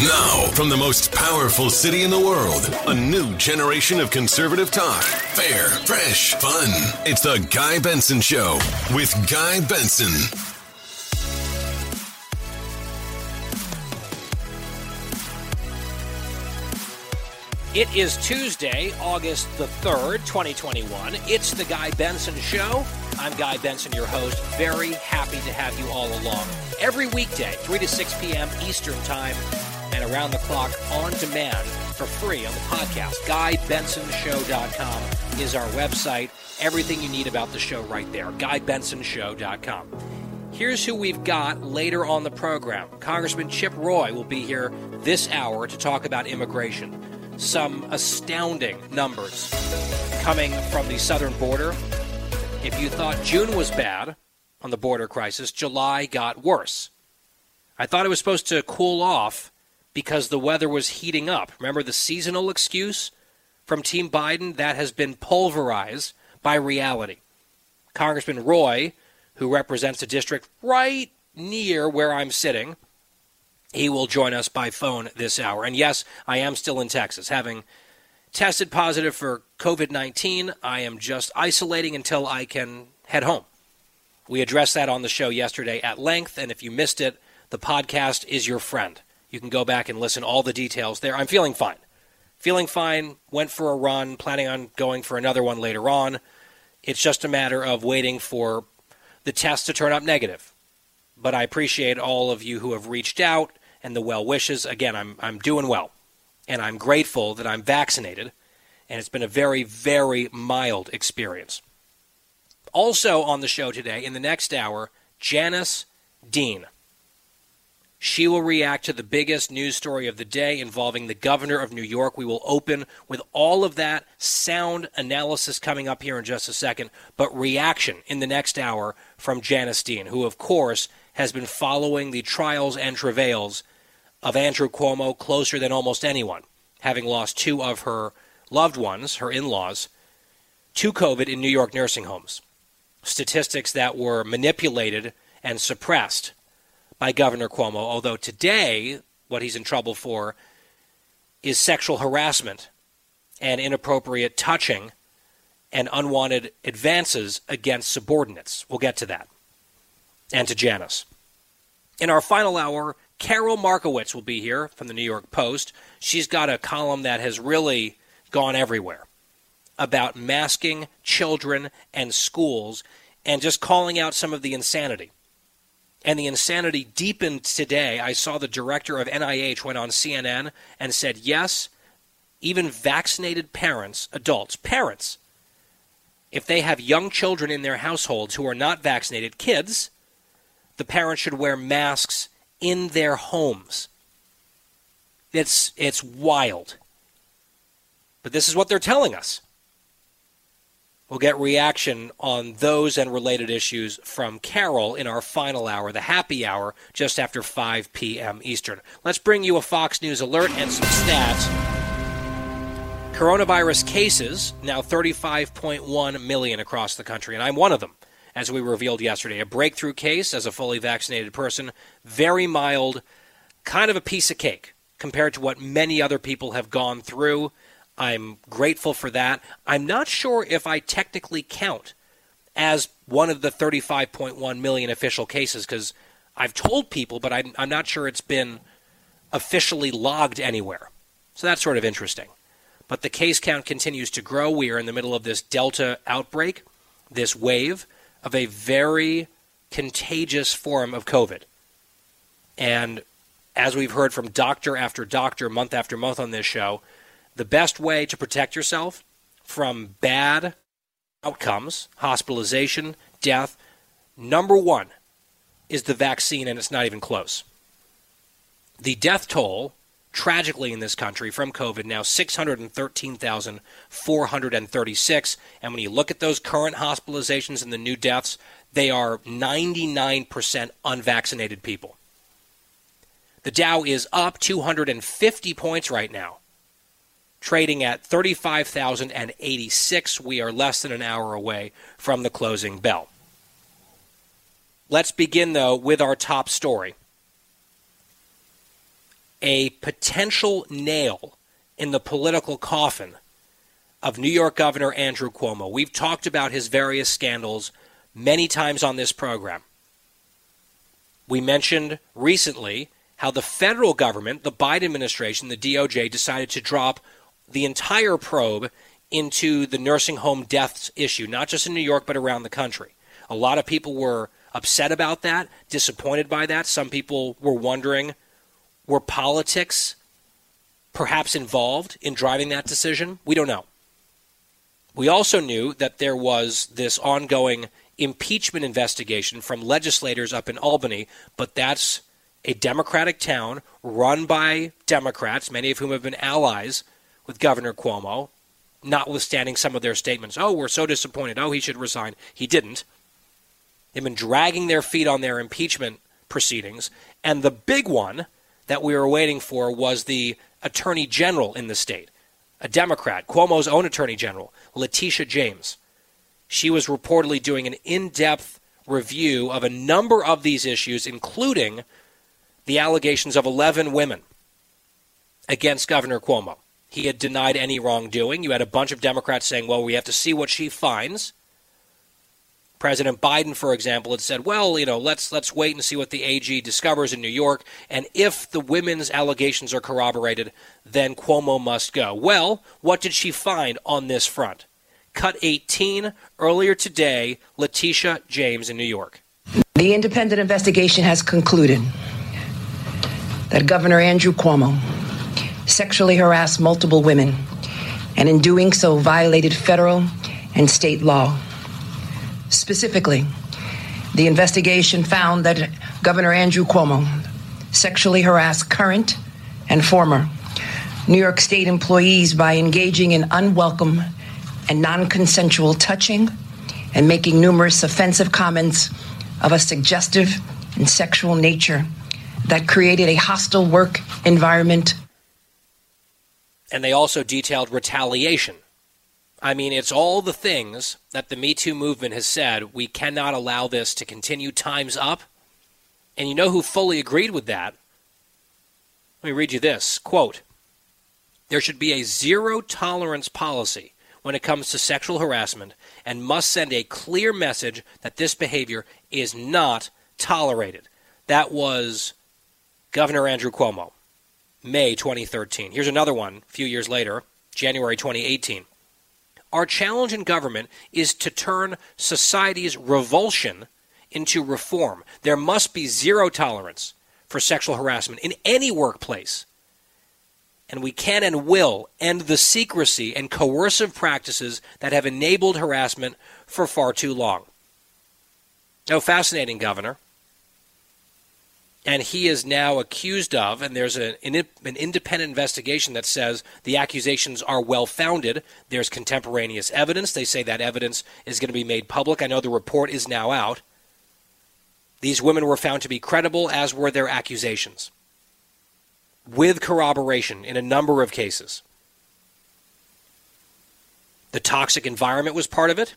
Now, from the most powerful city in the world, a new generation of conservative talk. Fair, fresh, fun. It's the Guy Benson Show with Guy Benson. It is Tuesday, August the 3rd, 2021. It's the Guy Benson Show. I'm Guy Benson, your host. Very happy to have you all along. Every weekday, 3 to 6 p.m. Eastern Time, and around the clock on demand for free on the podcast. GuyBensonShow.com is our website. Everything you need about the show right there. GuyBensonShow.com. Here's who we've got later on the program. Congressman Chip Roy will be here this hour to talk about immigration some astounding numbers coming from the southern border. If you thought June was bad on the border crisis, July got worse. I thought it was supposed to cool off because the weather was heating up. Remember the seasonal excuse from Team Biden? That has been pulverized by reality. Congressman Roy, who represents a district right near where I'm sitting, he will join us by phone this hour. And yes, I am still in Texas. Having tested positive for COVID 19, I am just isolating until I can head home. We addressed that on the show yesterday at length, and if you missed it, the podcast is your friend. You can go back and listen all the details there. I'm feeling fine. Feeling fine, went for a run, planning on going for another one later on. It's just a matter of waiting for the test to turn up negative. But I appreciate all of you who have reached out and the well wishes. Again, I'm, I'm doing well, and I'm grateful that I'm vaccinated, and it's been a very, very mild experience. Also on the show today, in the next hour, Janice Dean. She will react to the biggest news story of the day involving the governor of New York. We will open with all of that sound analysis coming up here in just a second, but reaction in the next hour from Janice Dean, who, of course, has been following the trials and travails of Andrew Cuomo closer than almost anyone, having lost two of her loved ones, her in laws, to COVID in New York nursing homes. Statistics that were manipulated and suppressed by Governor Cuomo, although today what he's in trouble for is sexual harassment and inappropriate touching and unwanted advances against subordinates. We'll get to that. And to Janice. In our final hour, Karol Markowicz will be here from the New York Post. She's got a column that has really gone everywhere about masking children and schools and just calling out some of the insanity. And the insanity deepened today. I saw the director of NIH went on CNN and said, yes, even vaccinated parents, adults, parents, if they have young children in their households who are not vaccinated, kids, the parents should wear masks in their homes. It's, it's wild. But this is what they're telling us. We'll get reaction on those and related issues from Karol in our final hour, the happy hour, just after 5 p.m. Eastern. Let's bring you a Fox News alert and some stats. Coronavirus cases now 35.1 million across the country, and I'm one of them as we revealed yesterday. A breakthrough case as a fully vaccinated person, very mild, kind of a piece of cake compared to what many other people have gone through. I'm grateful for that. I'm not sure if I technically count as one of the 35.1 million official cases because I've told people, but I'm, I'm not sure it's been officially logged anywhere. So that's sort of interesting. But the case count continues to grow. We are in the middle of this Delta outbreak, this wave of a very contagious form of COVID. And as we've heard from doctor after doctor, month after month on this show, the best way to protect yourself from bad outcomes, hospitalization, death, number one is the vaccine, and it's not even close. The death toll, tragically in this country from COVID, now 613,436. And when you look at those current hospitalizations and the new deaths, they are 99% unvaccinated people. The Dow is up 250 points right now, trading at 35,086. We are less than an hour away from the closing bell. Let's begin, though, with our top story a potential nail in the political coffin of New York Governor Andrew Cuomo. We've talked about his various scandals many times on this program. We mentioned recently how the federal government, the Biden administration, the DOJ, decided to drop the entire probe into the nursing home deaths issue, not just in New York, but around the country. A lot of people were upset about that, disappointed by that. Some people were wondering were politics perhaps involved in driving that decision? We don't know. We also knew that there was this ongoing impeachment investigation from legislators up in Albany, but that's a Democratic town run by Democrats, many of whom have been allies with Governor Cuomo, notwithstanding some of their statements. Oh, we're so disappointed. Oh, he should resign. He didn't. They've been dragging their feet on their impeachment proceedings. And the big one that we were waiting for was the attorney general in the state, a Democrat, Cuomo's own attorney general, Letitia James. She was reportedly doing an in depth review of a number of these issues, including the allegations of 11 women against Governor Cuomo. He had denied any wrongdoing. You had a bunch of Democrats saying, well, we have to see what she finds. President Biden, for example, had said, "Well, you know, let's let's wait and see what the AG discovers in New York, and if the women's allegations are corroborated, then Cuomo must go." Well, what did she find on this front? Cut 18 earlier today, Letitia James in New York. The independent investigation has concluded that Governor Andrew Cuomo sexually harassed multiple women and in doing so violated federal and state law. Specifically, the investigation found that Governor Andrew Cuomo sexually harassed current and former New York State employees by engaging in unwelcome and non consensual touching and making numerous offensive comments of a suggestive and sexual nature that created a hostile work environment. And they also detailed retaliation. I mean, it's all the things that the Me Too movement has said we cannot allow this to continue. Time's up. And you know who fully agreed with that? Let me read you this quote There should be a zero tolerance policy when it comes to sexual harassment and must send a clear message that this behavior is not tolerated. That was Governor Andrew Cuomo, May 2013. Here's another one a few years later, January 2018. Our challenge in government is to turn society's revulsion into reform. There must be zero tolerance for sexual harassment in any workplace. And we can and will end the secrecy and coercive practices that have enabled harassment for far too long. Oh, fascinating, Governor and he is now accused of, and there's an, an independent investigation that says the accusations are well founded. There's contemporaneous evidence. They say that evidence is going to be made public. I know the report is now out. These women were found to be credible, as were their accusations, with corroboration in a number of cases. The toxic environment was part of it,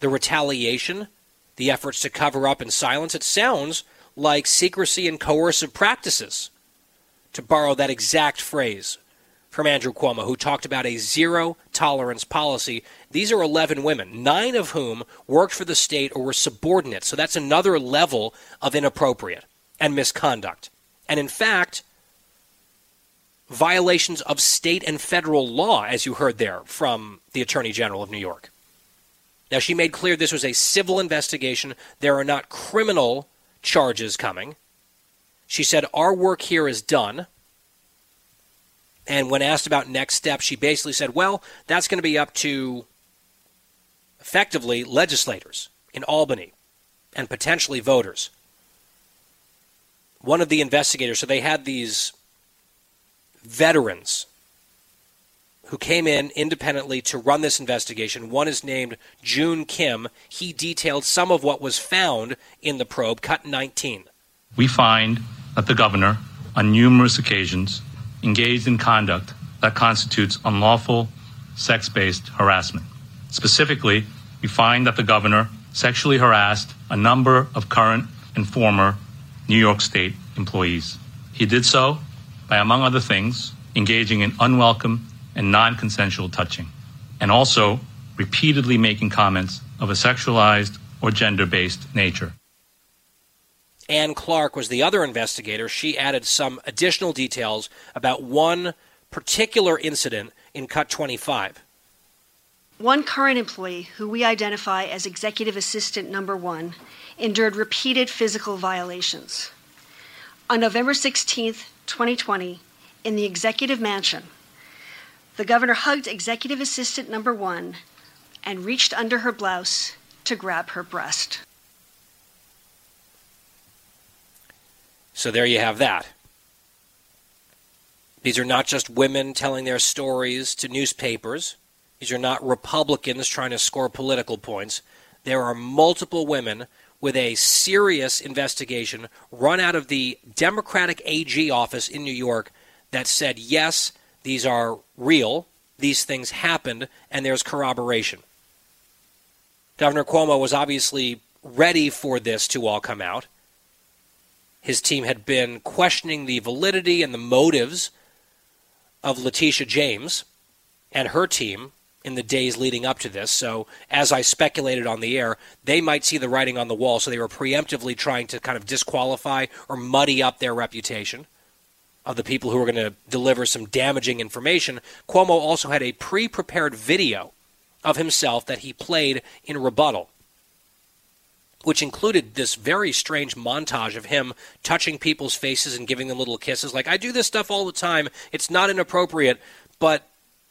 the retaliation, the efforts to cover up and silence. It sounds like secrecy and coercive practices, to borrow that exact phrase from Andrew Cuomo, who talked about a zero tolerance policy. These are 11 women, nine of whom worked for the state or were subordinates. So that's another level of inappropriate and misconduct. And in fact, violations of state and federal law, as you heard there from the Attorney General of New York. Now, she made clear this was a civil investigation. There are not criminal charges coming. She said, Our work here is done. And when asked about next steps, she basically said, Well, that's going to be up to effectively legislators in Albany and potentially voters. one of the investigators, so they had these veterans who came in independently to run this investigation. One is named Joon Kim. He detailed some of what was found in the probe, cut 19. We find that the governor, on numerous occasions, engaged in conduct that constitutes unlawful sex based harassment. Specifically, we find that the governor sexually harassed a number of current and former New York State employees. He did so by, among other things, engaging in unwelcome and non consensual touching, and also repeatedly making comments of a sexualized or gender based nature. Anne Clark was the other investigator. She added some additional details about one particular incident in Cut 25. One current employee, who we identify as Executive Assistant Number One, endured repeated physical violations. On November 16, 2020, in the Executive Mansion, the governor hugged Executive Assistant Number One and reached under her blouse to grab her breast. So there you have that. These are not just women telling their stories to newspapers. These are not Republicans trying to score political points. There are multiple women with a serious investigation run out of the Democratic AG office in New York that said, yes, these are real, these things happened, and there's corroboration. Governor Cuomo was obviously ready for this to all come out. His team had been questioning the validity and the motives of Letitia James and her team in the days leading up to this. So, as I speculated on the air, they might see the writing on the wall. So, they were preemptively trying to kind of disqualify or muddy up their reputation of the people who were going to deliver some damaging information. Cuomo also had a pre prepared video of himself that he played in rebuttal which included this very strange montage of him touching people's faces and giving them little kisses. Like, I do this stuff all the time. It's not inappropriate, but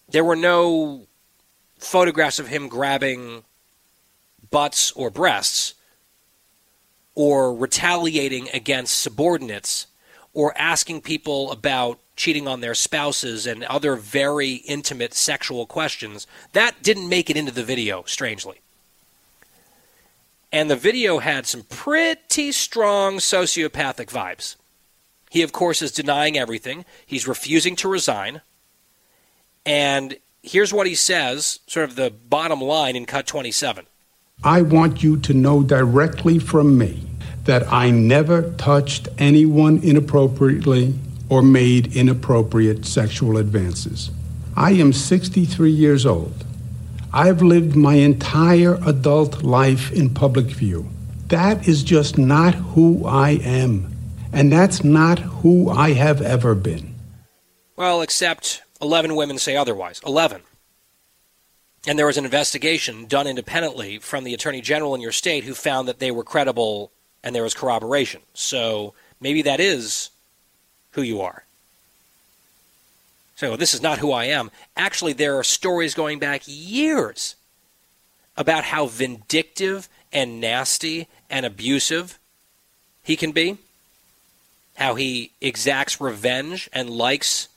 there were no photographs of him grabbing butts or breasts or retaliating against subordinates or asking people about cheating on their spouses and other very intimate sexual questions. That didn't make it into the video, strangely. And the video had some pretty strong sociopathic vibes. He, of course, is denying everything. He's refusing to resign. And here's what he says, sort of the bottom line in cut 27. I want you to know directly from me that I never touched anyone inappropriately or made inappropriate sexual advances. I am 63 years old. I've lived my entire adult life in public view. That is just not who I am. And that's not who I have ever been. Well, except 11 women say otherwise. 11. And there was an investigation done independently from the Attorney General in your state who found that they were credible and there was corroboration. So maybe that is who you are. So this is not who I am. Actually, there are stories going back years about how vindictive and nasty and abusive he can be, how he exacts revenge and likes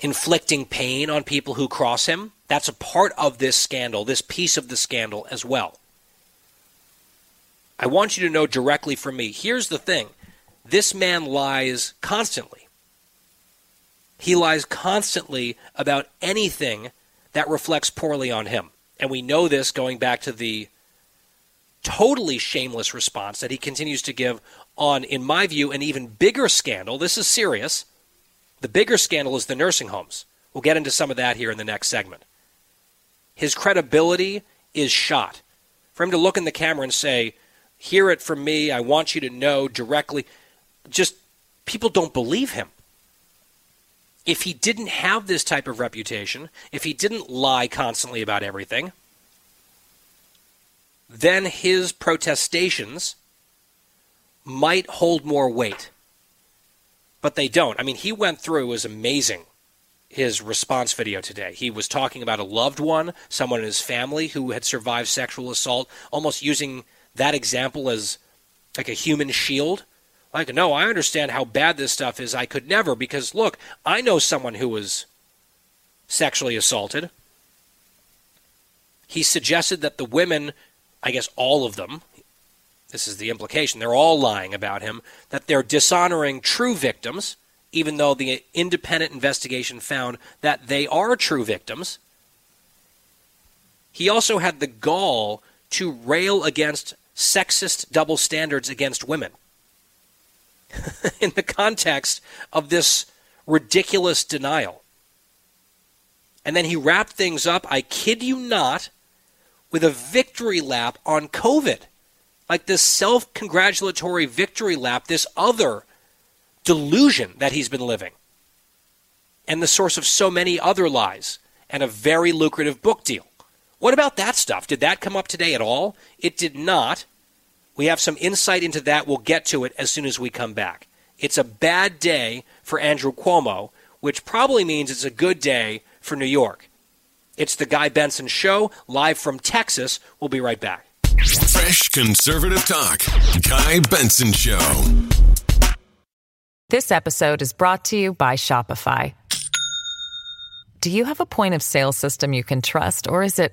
inflicting pain on people who cross him. That's a part of this scandal, this piece of the scandal as well. I want you to know directly from me here's the thing this man lies constantly. He lies constantly about anything that reflects poorly on him. And we know this going back to the totally shameless response that he continues to give on, in my view, an even bigger scandal. This is serious. The bigger scandal is the nursing homes. We'll get into some of that here in the next segment. His credibility is shot. For him to look in the camera and say, Hear it from me, I want you to know directly, just people don't believe him if he didn't have this type of reputation, if he didn't lie constantly about everything, then his protestations might hold more weight. But they don't. I mean, he went through, it was amazing, his response video today. He was talking about a loved one, someone in his family who had survived sexual assault, almost using that example as like a human shield. Like, no, I understand how bad this stuff is. I could never, because look, I know someone who was sexually assaulted. He suggested that the women, I guess all of them, this is the implication, they're all lying about him, that they're dishonoring true victims, even though the independent investigation found that they are true victims. He also had the gall to rail against sexist double standards against women. in the context of this ridiculous denial. And then he wrapped things up, I kid you not, with a victory lap on COVID. Like this self congratulatory victory lap, this other delusion that he's been living. And the source of so many other lies and a very lucrative book deal. What about that stuff? Did that come up today at all? It did not. We have some insight into that. We'll get to it as soon as we come back. It's a bad day for Andrew Cuomo, which probably means it's a good day for New York. It's the Guy Benson Show, live from Texas. We'll be right back. Fresh conservative talk. Guy Benson Show. This episode is brought to you by Shopify. Do you have a point of sale system you can trust, or is it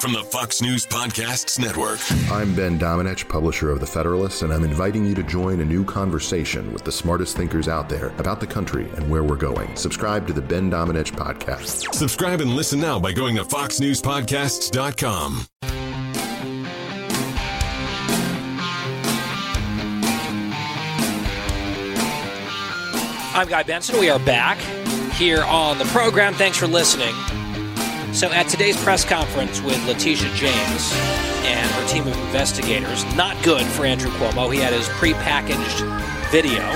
From the Fox News Podcasts Network. I'm Ben Domenech, publisher of The Federalist, and I'm inviting you to join a new conversation with the smartest thinkers out there about the country and where we're going. Subscribe to the Ben Domenech Podcast. Subscribe and listen now by going to foxnewspodcasts.com. I'm Guy Benson. We are back here on the program. Thanks for listening. So, at today's press conference with Letitia James and her team of investigators, not good for Andrew Cuomo. He had his prepackaged video,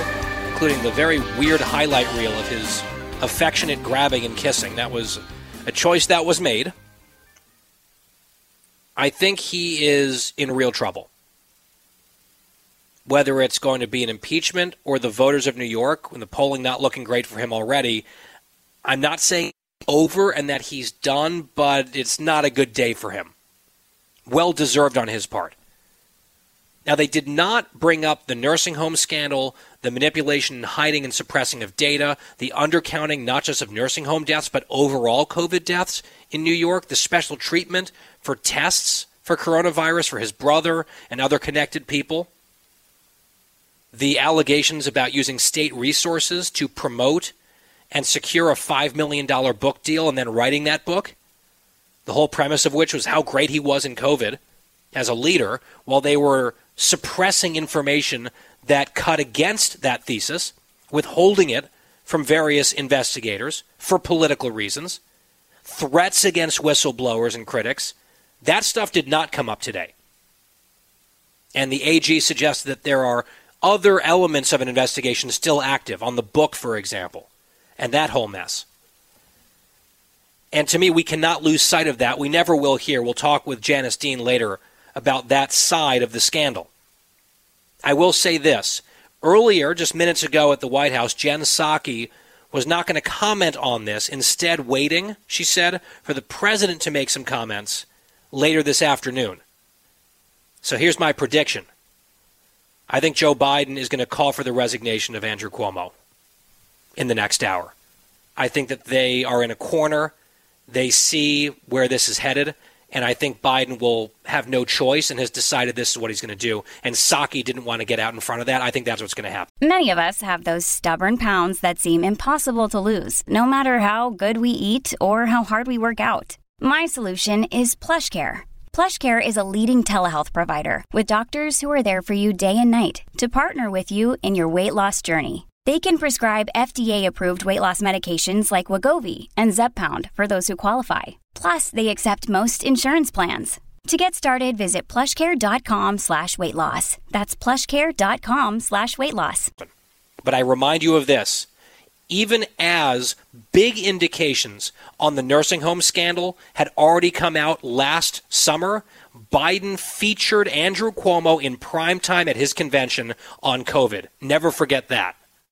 including the very weird highlight reel of his affectionate grabbing and kissing. That was a choice that was made. I think he is in real trouble. Whether it's going to be an impeachment or the voters of New York, when the polling not looking great for him already, I'm not saying over and that he's done, but it's not a good day for him. Well deserved on his part. Now, they did not bring up the nursing home scandal, the manipulation and hiding and suppressing of data, the undercounting not just of nursing home deaths, but overall COVID deaths in New York, the special treatment for tests for coronavirus for his brother and other connected people, the allegations about using state resources to promote and secure a $5 million book deal and then writing that book, the whole premise of which was how great he was in COVID as a leader, while they were suppressing information that cut against that thesis, withholding it from various investigators for political reasons, threats against whistleblowers and critics. That stuff did not come up today. And the AG suggested that there are other elements of an investigation still active, on the book, for example, and that whole mess. And to me, we cannot lose sight of that. We never will here. We'll talk with Janice Dean later about that side of the scandal. I will say this. Earlier, just minutes ago at the White House, Jen Psaki was not going to comment on this, instead, waiting, she said, for the president to make some comments later this afternoon. So here's my prediction I think Joe Biden is going to call for the resignation of Andrew Cuomo in the next hour. I think that they are in a corner. They see where this is headed. And I think Biden will have no choice and has decided this is what he's going to do. And Psaki didn't want to get out in front of that. I think that's what's going to happen. Many of us have those stubborn pounds that seem impossible to lose, no matter how good we eat or how hard we work out. My solution is PlushCare. PlushCare is a leading telehealth provider with doctors who are there for you day and night to partner with you in your weight loss journey. They can prescribe FDA-approved weight loss medications like Wegovy and Zepbound for those who qualify. Plus, they accept most insurance plans. To get started, visit plushcare.com slash weight loss. That's plushcare.com slash weight loss. But I remind you of this. even as big indications on the nursing home scandal had already come out last summer, Biden featured Andrew Cuomo in prime time at his convention on COVID. Never forget that.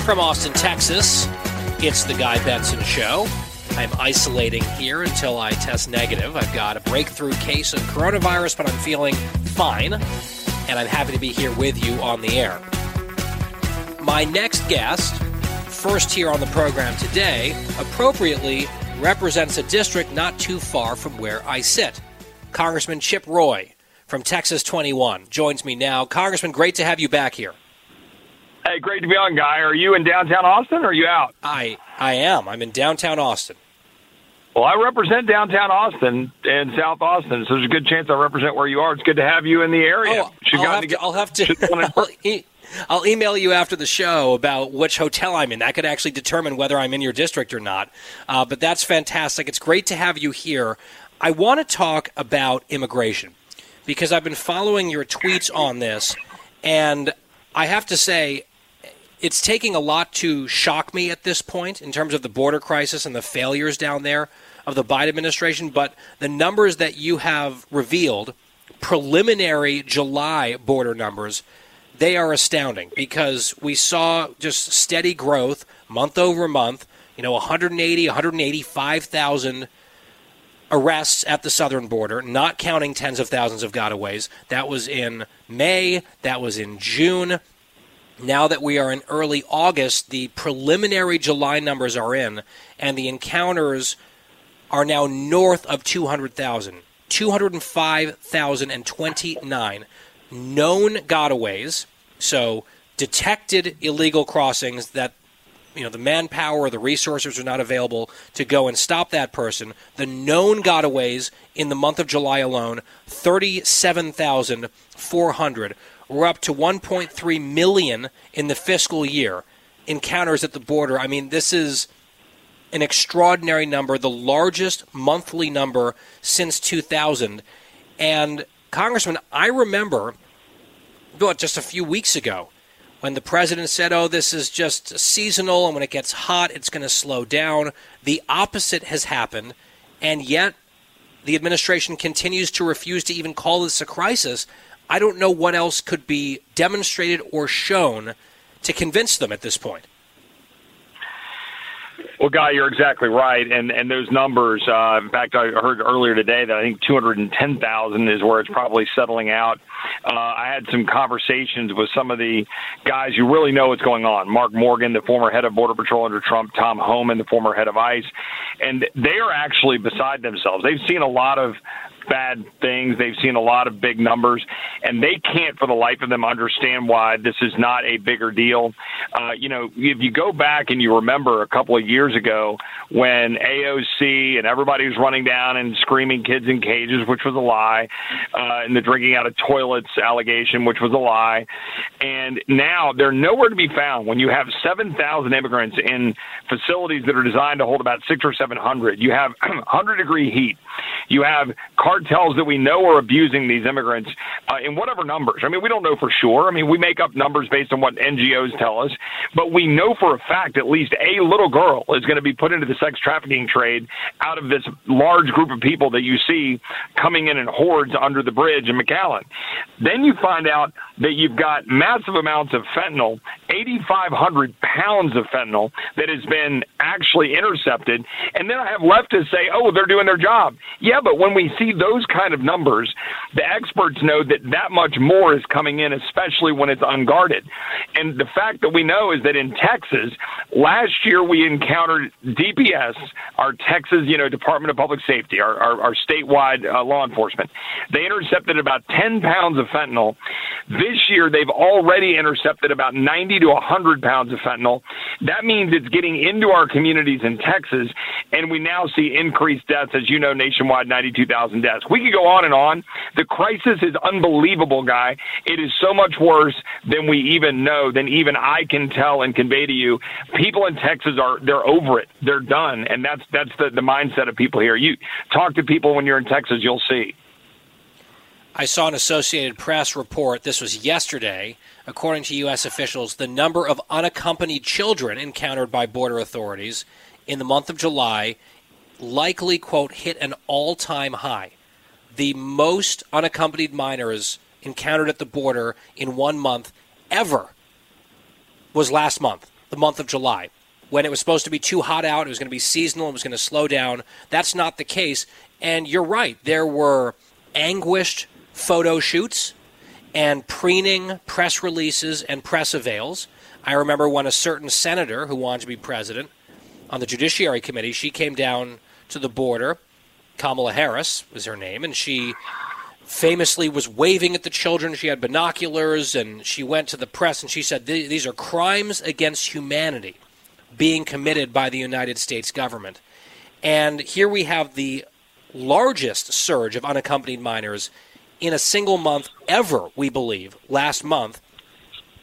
from Austin, Texas. It's the Guy Benson Show. I'm isolating here until I test negative. I've got a breakthrough case of coronavirus, but I'm feeling fine, and I'm happy to be here with you on the air. My next guest, first here on the program today, appropriately represents a district not too far from where I sit. Congressman Chip Roy from Texas 21 joins me now. Congressman, great to have you back here. Hey, great to be on, Guy. Are you in downtown Austin or are you out? I I am. I'm in downtown Austin. Well, I represent downtown Austin and South Austin, so there's a good chance I represent where you are. It's good to have you in the area. Oh, I'll have, to, I'll have to. I'll, e- I'll email you after the show about which hotel I'm in. That could actually determine whether I'm in your district or not. Uh, but that's fantastic. It's great to have you here. I want to talk about immigration because I've been following your tweets on this, and I have to say, it's taking a lot to shock me at this point in terms of the border crisis and the failures down there of the Biden administration. But the numbers that you have revealed, preliminary July border numbers, they are astounding because we saw just steady growth month over month. You know, 180, 185,000 arrests at the southern border, not counting tens of thousands of gotaways. That was in May, that was in June. Now that we are in early August, the preliminary July numbers are in, and the encounters are now north of 200,000. 205,029 known gotaways, so detected illegal crossings that you know the manpower the resources are not available to go and stop that person. The known gotaways in the month of July alone, 37,400. We're up to 1.3 million in the fiscal year encounters at the border. I mean, this is an extraordinary number, the largest monthly number since 2000. And Congressman, I remember, what, just a few weeks ago, when the president said, oh, this is just seasonal, and when it gets hot, it's going to slow down. The opposite has happened, and yet the administration continues to refuse to even call this a crisis. I don't know what else could be demonstrated or shown to convince them at this point. Well, Guy, you're exactly right, and and those numbers. Uh, in fact, I heard earlier today that I think 210,000 is where it's probably settling out. Uh, I had some conversations with some of the guys who really know what's going on. Mark Morgan, the former head of Border Patrol under Trump, Tom Homan, the former head of ICE, and they are actually beside themselves. They've seen a lot of bad things. They've seen a lot of big numbers, and they can't, for the life of them, understand why this is not a bigger deal. Uh, you know, if you go back and you remember a couple of years ago when AOC and everybody was running down and screaming kids in cages, which was a lie, uh, and the drinking out of toilets allegation, which was a lie, and now they're nowhere to be found when you have 7,000 immigrants in facilities that are designed to hold about six or 700. You have 100 degree heat. You have cartels that we know are abusing these immigrants uh, in whatever numbers. I mean, we don't know for sure. I mean, we make up numbers based on what NGOs tell us, but we know for a fact at least a little girl is going to be put into the sex trafficking trade out of this large group of people that you see coming in in hordes under the bridge in McAllen. Then you find out that you've got massive amounts of fentanyl, 8,500 pounds of fentanyl that has been actually intercepted. And then I have leftists say, oh, they're doing their job. Yeah, but when we see those kind of numbers, the experts know that that much more is coming in, especially when it's unguarded. And the fact that we know is that in Texas, last year we encountered DPS, our Texas, you know, Department of Public Safety, our, our, our statewide uh, law enforcement. They intercepted about 10 pounds of fentanyl. This year, they've already intercepted about 90 to 100 pounds of fentanyl. That means it's getting into our communities in Texas, and we now see increased deaths, as you know, nationwide 92,000 deaths. We could go on and on. The crisis is unbelievable, guy. It is so much worse than we even know, than even I can tell and convey to you. People in Texas are they're over it. They're done, and that's that's the the mindset of people here. You talk to people when you're in Texas, you'll see. I saw an Associated Press report, this was yesterday. According to U.S. officials, the number of unaccompanied children encountered by border authorities in the month of July likely, quote, hit an all time high. The most unaccompanied minors encountered at the border in one month ever was last month, the month of July, when it was supposed to be too hot out, it was going to be seasonal, it was going to slow down. That's not the case. And you're right, there were anguished photo shoots and preening press releases and press avails. I remember when a certain senator who wanted to be president on the Judiciary Committee, she came down to the border. Kamala Harris was her name, and she famously was waving at the children. She had binoculars, and she went to the press and she said, These are crimes against humanity being committed by the United States government. And here we have the largest surge of unaccompanied minors in a single month ever, we believe, last month.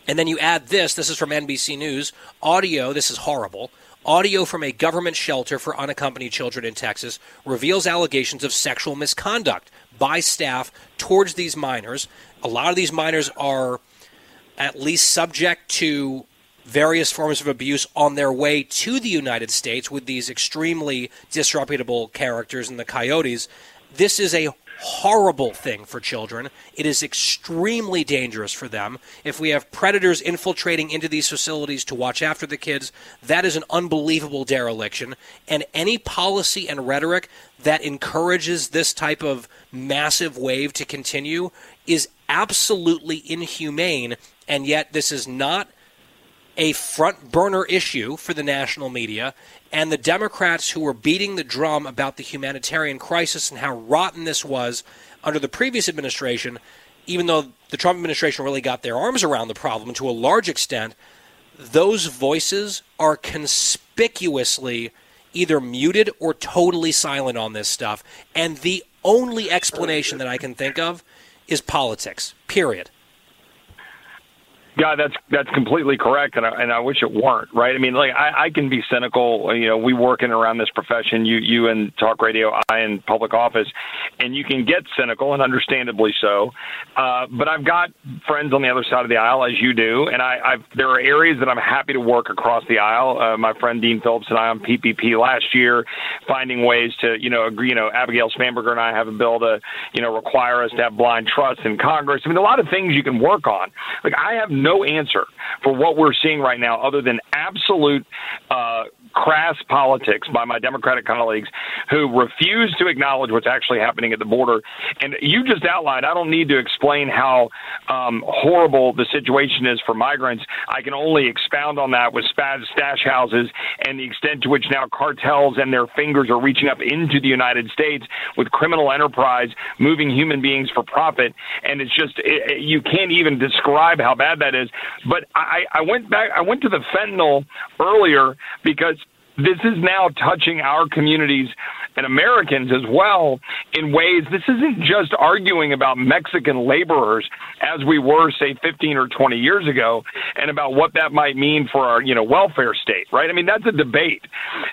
And then you add this this is from NBC News audio, this is horrible. Audio from a government shelter for unaccompanied children in Texas reveals allegations of sexual misconduct by staff towards these minors. A lot of these minors are at least subject to various forms of abuse on their way to the United States with these extremely disreputable characters in the coyotes. This is a horrible thing for children. It is extremely dangerous for them. If we have predators infiltrating into these facilities to watch after the kids, that is an unbelievable dereliction. And any policy and rhetoric that encourages this type of massive wave to continue is absolutely inhumane. And yet, this is not a front burner issue for the national media and the Democrats who were beating the drum about the humanitarian crisis and how rotten this was under the previous administration, even though the Trump administration really got their arms around the problem to a large extent, those voices are conspicuously either muted or totally silent on this stuff. And the only explanation that I can think of is politics, period. Yeah, that's that's completely correct, and I, and I wish it weren't. Right? I mean, like I, I can be cynical. You know, we work in around this profession. You you in talk radio, I in public office, and you can get cynical, and understandably so. Uh, but I've got friends on the other side of the aisle, as you do, and I I've, there are areas that I'm happy to work across the aisle. Uh, my friend Dean Phillips and I on PPP last year, finding ways to you know agree. You know, Abigail Spanberger and I have a bill to you know require us to have blind trust in Congress. I mean, a lot of things you can work on. Like I have no no answer for what we're seeing right now other than absolute uh, crass politics by my Democratic colleagues who refuse to acknowledge what's actually happening at the border. And you just outlined, I don't need to explain how um, horrible the situation is for migrants. I can only expound on that with stash houses and the extent to which now cartels and their fingers are reaching up into the United States with criminal enterprise moving human beings for profit. And it's just, it, you can't even describe how bad that is. But I, I went back, I went to the fentanyl earlier because this is now touching our communities and Americans as well in ways. This isn't just arguing about Mexican laborers as we were, say, 15 or 20 years ago, and about what that might mean for our, you know, welfare state, right? I mean, that's a debate.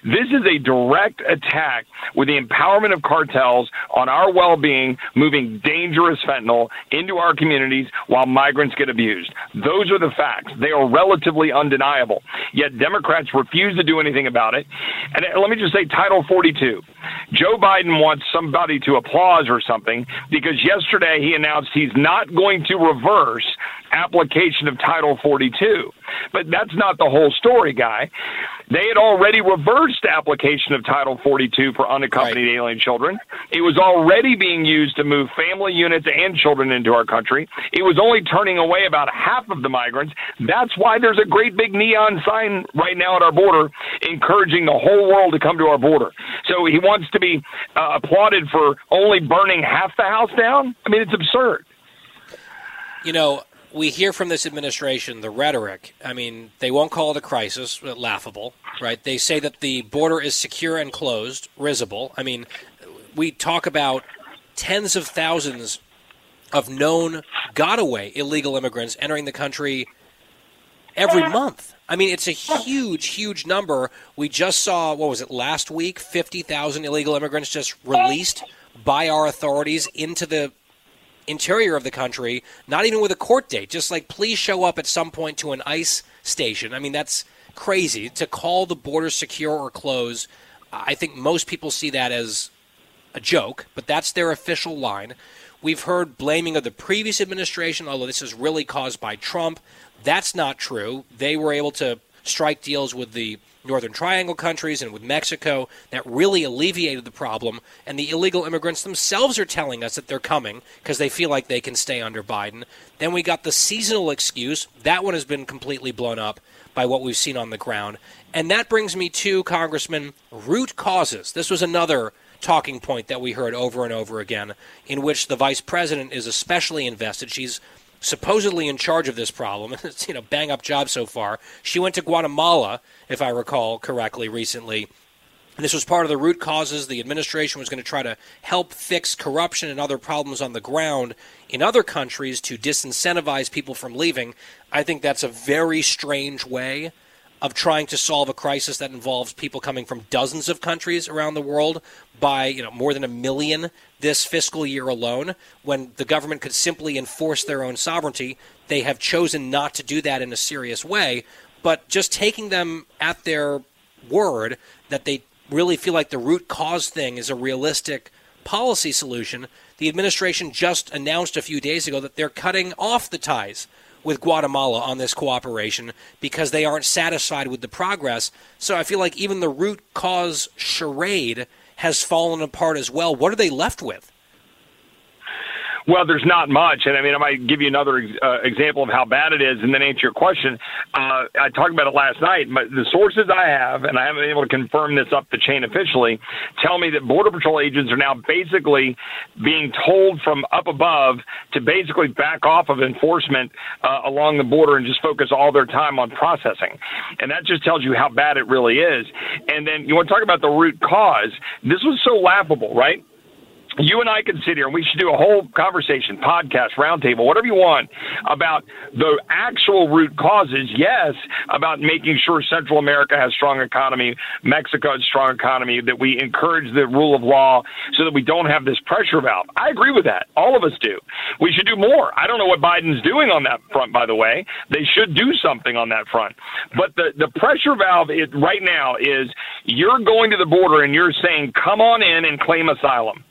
This is a direct attack with the empowerment of cartels on our well-being, moving dangerous fentanyl into our communities while migrants get abused. Those are the facts. They are relatively undeniable. Yet Democrats refuse to do anything about it. And let me just say, Title 42. Joe Biden wants somebody to applaud or something because yesterday he announced he's not going to reverse application of Title 42. But that's not the whole story, guy. They had already reversed application of Title 42 for unaccompanied right. alien children. It was already being used to move family units and children into our country. It was only turning away about half of the migrants. That's why there's a great big neon sign right now at our border encouraging the whole world to come to our border. So he wants to be uh, applauded for only burning half the house down. I mean, it's absurd. You know, we hear from this administration the rhetoric. I mean, they won't call it a crisis, laughable, right? They say that the border is secure and closed, risible. I mean, we talk about tens of thousands of known gotaway illegal immigrants entering the country every month. I mean, it's a huge, huge number. We just saw, what was it, last week? 50,000 illegal immigrants just released by our authorities into the interior of the country, not even with a court date. Just like, please show up at some point to an ICE station. I mean, that's crazy. To call the border secure or close, I think most people see that as a joke, but that's their official line. We've heard blaming of the previous administration, although this is really caused by Trump. That's not true. They were able to strike deals with the Northern Triangle countries and with Mexico that really alleviated the problem. And the illegal immigrants themselves are telling us that they're coming because they feel like they can stay under Biden. Then we got the seasonal excuse. That one has been completely blown up by what we've seen on the ground. And that brings me to, Congressman, root causes. This was another talking point that we heard over and over again, in which the vice president is especially invested. She's supposedly in charge of this problem. It's you know bang up job so far. She went to Guatemala, if I recall correctly, recently. And this was part of the root causes. The administration was going to try to help fix corruption and other problems on the ground in other countries to disincentivize people from leaving. I think that's a very strange way of trying to solve a crisis that involves people coming from dozens of countries around the world by you know more than a million this fiscal year alone when the government could simply enforce their own sovereignty they have chosen not to do that in a serious way but just taking them at their word that they really feel like the root cause thing is a realistic policy solution the administration just announced a few days ago that they're cutting off the ties with Guatemala on this cooperation because they aren't satisfied with the progress. So I feel like even the root cause charade has fallen apart as well. What are they left with? Well, there's not much, and I mean, I might give you another uh, example of how bad it is, and then answer your question. Uh, I talked about it last night, but the sources I have, and I haven't been able to confirm this up the chain officially, tell me that Border Patrol agents are now basically being told from up above to basically back off of enforcement uh, along the border and just focus all their time on processing, and that just tells you how bad it really is. And then you want to talk about the root cause? This was so laughable, right? You and I can sit here and we should do a whole conversation, podcast, roundtable, whatever you want about the actual root causes. Yes, about making sure Central America has strong economy, Mexico has strong economy, that we encourage the rule of law so that we don't have this pressure valve. I agree with that. All of us do. We should do more. I don't know what Biden's doing on that front, by the way. They should do something on that front. But the, the pressure valve right now is you're going to the border and you're saying, come on in and claim asylum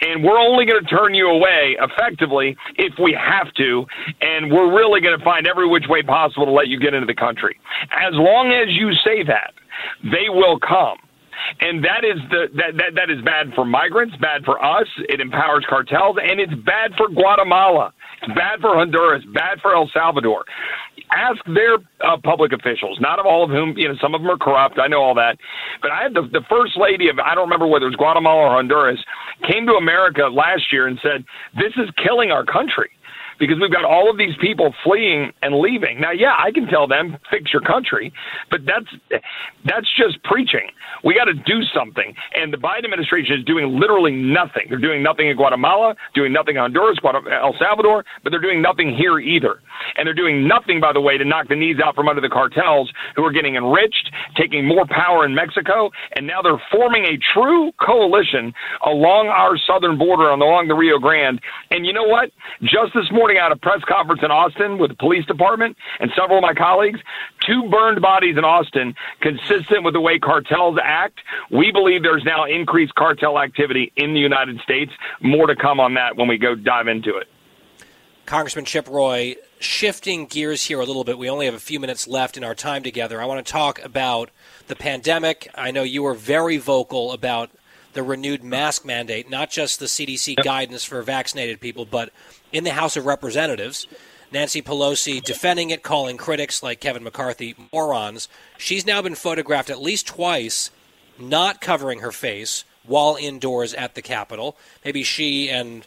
and we're only going to turn you away effectively if we have to, and we're really going to find every which way possible to let you get into the country. As long as you say that, they will come and that is the that, that that is bad for migrants, bad for us. It empowers cartels, and it's bad for Guatemala. It's bad for Honduras, bad for El Salvador. Ask their uh, public officials, not of all of whom, you know, some of them are corrupt. I know all that. But I had the, the first lady of, I don't remember whether it was Guatemala or Honduras, came to America last year and said, this is killing our country because we've got all of these people fleeing and leaving. Now, yeah, I can tell them fix your country, but that's that's just preaching. We got to do something, and the Biden administration is doing literally nothing. They're doing nothing in Guatemala, doing nothing in Honduras, El Salvador, but they're doing nothing here either. And they're doing nothing, by the way, to knock the knees out from under the cartels who are getting enriched, taking more power in Mexico, and now they're forming a true coalition along our southern border, along the Rio Grande. And you know what? Just this morning out a press conference in Austin with the police department and several of my colleagues, two burned bodies in Austin, consistent with the way cartels act. We believe there's now increased cartel activity in the United States. More to come on that when we go dive into it. Congressman Chip Roy, shifting gears here a little bit. We only have a few minutes left in our time together. I want to talk about the pandemic. I know you were very vocal about the renewed mask mandate, not just the CDC guidance for vaccinated people, but in the House of Representatives. Nancy Pelosi defending it, calling critics like Kevin McCarthy morons. She's now been photographed at least twice not covering her face while indoors at the Capitol. Maybe she and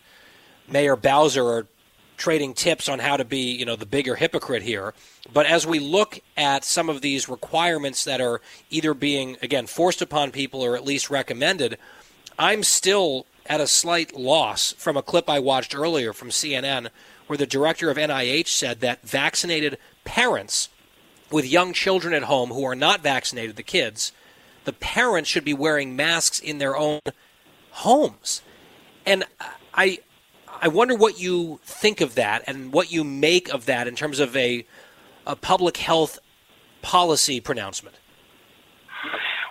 Mayor Bowser are trading tips on how to be, you know, the bigger hypocrite here. But as we look at some of these requirements that are either being, again, forced upon people or at least recommended, I'm still at a slight loss from a clip I watched earlier from CNN where the director of NIH said that vaccinated parents with young children at home who are not vaccinated, the kids, the parents should be wearing masks in their own homes. And I I wonder what you think of that and what you make of that in terms of a, a public health policy pronouncement.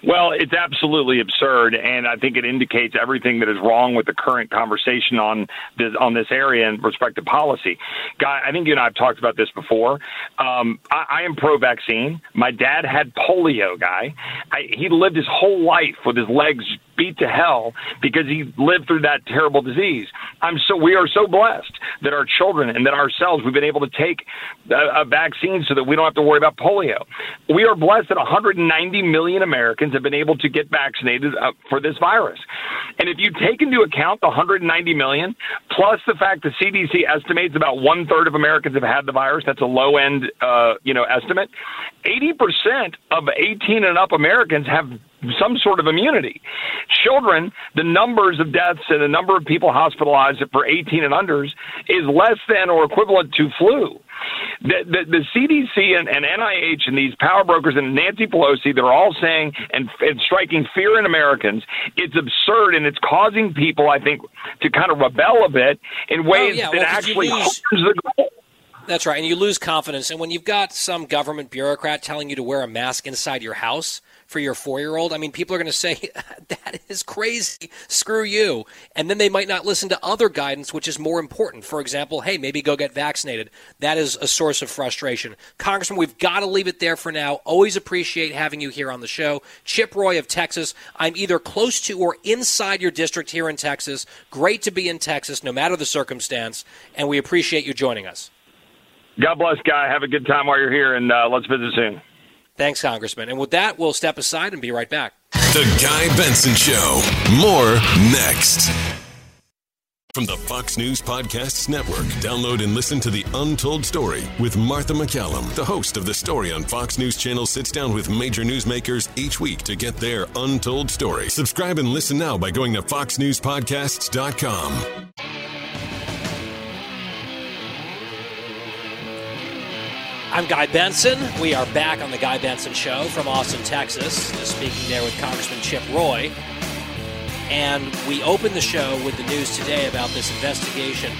Well, it's absolutely absurd, and I think it indicates everything that is wrong with the current conversation on this on this area in respect to policy. Guy, I think you and I have talked about this before. Um, I, I am pro-vaccine. My dad had polio. Guy, I, he lived his whole life with his legs beat to hell because he lived through that terrible disease. I'm so we are so blessed that our children and that ourselves we've been able to take a, a vaccine so that we don't have to worry about polio. We are blessed that 190 million Americans have been able to get vaccinated uh, for this virus. And if you take into account the 190 million plus the fact the CDC estimates about one third of Americans have had the virus, that's a low end uh, you know estimate. 80% of 18 and up Americans have some sort of immunity. Children, the numbers of deaths and the number of people hospitalized for 18 and unders is less than or equivalent to flu. The, the, the CDC and, and, NIH and these power brokers and Nancy Pelosi, they're all saying and, and striking fear in Americans. It's absurd and it's causing people, I think, to kind of rebel a bit in oh, ways oh, yeah. well, that actually harms the goal. That's right, and you lose confidence. And when you've got some government bureaucrat telling you to wear a mask inside your house, for your four year old, I mean, people are going to say, that is crazy. Screw you. And then they might not listen to other guidance, which is more important. For example, hey, maybe go get vaccinated. That is a source of frustration. Congressman, we've got to leave it there for now. Always appreciate having you here on the show. Chip Roy of Texas. I'm either close to or inside your district here in Texas. Great to be in Texas, no matter the circumstance. And we appreciate you joining us. God bless, Guy. Have a good time while you're here, and uh, let's visit soon. Thanks, Congressman. And with that, we'll step aside and be right back. The Guy Benson Show. More next. From the Fox News Podcasts Network, download and listen to The Untold Story with Martha McCallum. The host of The Story on Fox News Channel sits down with major newsmakers each week to get their untold story. Subscribe and listen now by going to foxnewspodcasts.com. I'm Guy Benson. We are back on the Guy Benson Show from Austin, Texas, speaking there with Congressman Chip Roy. And we opened the show with the news today about this investigation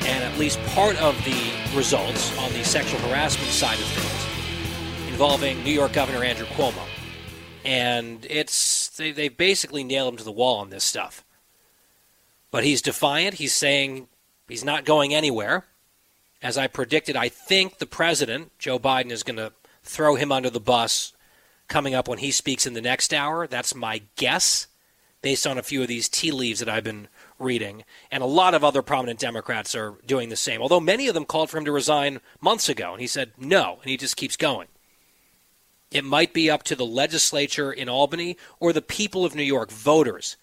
and at least part of the results on the sexual harassment side of things involving New York Governor Andrew Cuomo. And it's they, they basically nailed him to the wall on this stuff. But he's defiant. He's saying he's not going anywhere as I predicted, I think the president, Joe Biden, is going to throw him under the bus coming up when he speaks in the next hour. That's my guess based on a few of these tea leaves that I've been reading. And a lot of other prominent Democrats are doing the same, although many of them called for him to resign months ago. And he said no, and he just keeps going. It might be up to the legislature in Albany or the people of New York, voters,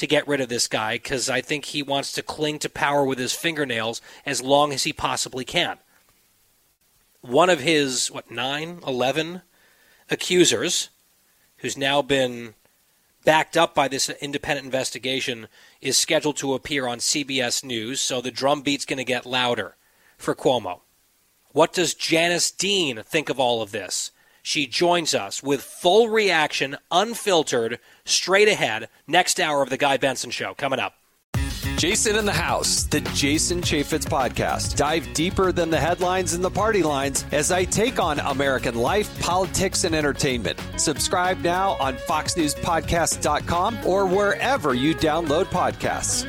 to get rid of this guy because I think he wants to cling to power with his fingernails as long as he possibly can. One of his, what, nine, eleven accusers, who's now been backed up by this independent investigation, is scheduled to appear on CBS News, so the drumbeat's going to get louder for Cuomo. What does Janice Dean think of all of this? She joins us with full reaction, unfiltered, straight ahead, next hour of The Guy Benson Show coming up. Jason in the House, the Jason Chaffetz podcast. Dive deeper than the headlines and the party lines as I take on American life, politics, and entertainment. Subscribe now on FoxNewsPodcast.com or wherever you download podcasts.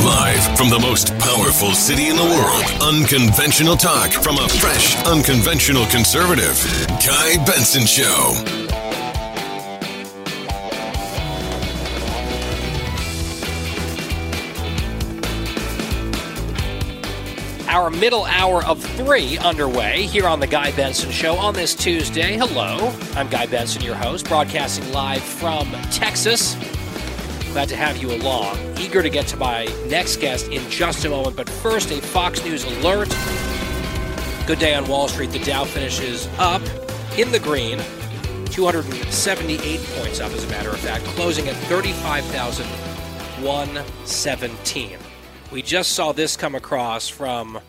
Live from the most powerful city in the world, unconventional talk from a fresh, unconventional conservative. Guy Benson Show. Our middle hour of three underway here on The Guy Benson Show on this Tuesday. Hello, I'm Guy Benson, your host, broadcasting live from Texas Glad to have you along. Eager to get to my next guest in just a moment, but first, a Fox News alert. Good day on Wall Street. The Dow finishes up in the green, 278 points up, as a matter of fact, closing at 35,117. We just saw this come across from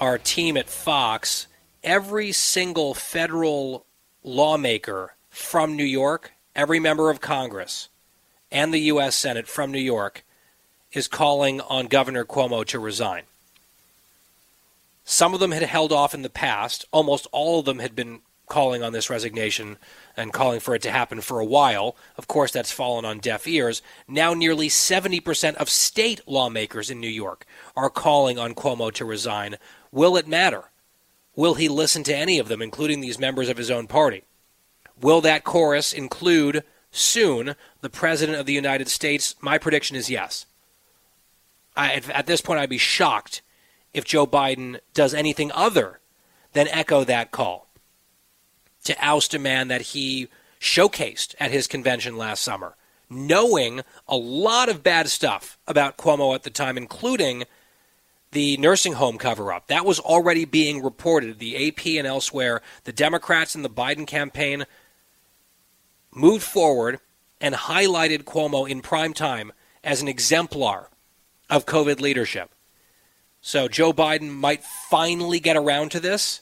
our team at Fox. Every single federal lawmaker from New York, every member of Congress, and the U.S. Senate from New York is calling on Governor Cuomo to resign. Some of them had held off in the past. Almost all of them had been calling on this resignation and calling for it to happen for a while. Of course, that's fallen on deaf ears. Now, nearly 70% of state lawmakers in New York are calling on Cuomo to resign. Will it matter? Will he listen to any of them, including these members of his own party? Will that chorus include soon the President of the United States? My prediction is yes. I, at this point, I'd be shocked if Joe Biden does anything other than echo that call to oust a man that he showcased at his convention last summer, knowing a lot of bad stuff about Cuomo at the time, including the nursing home cover up. That was already being reported. The AP and elsewhere, the Democrats and the Biden campaign moved forward and highlighted Cuomo in prime time as an exemplar of COVID leadership. So Joe Biden might finally get around to this.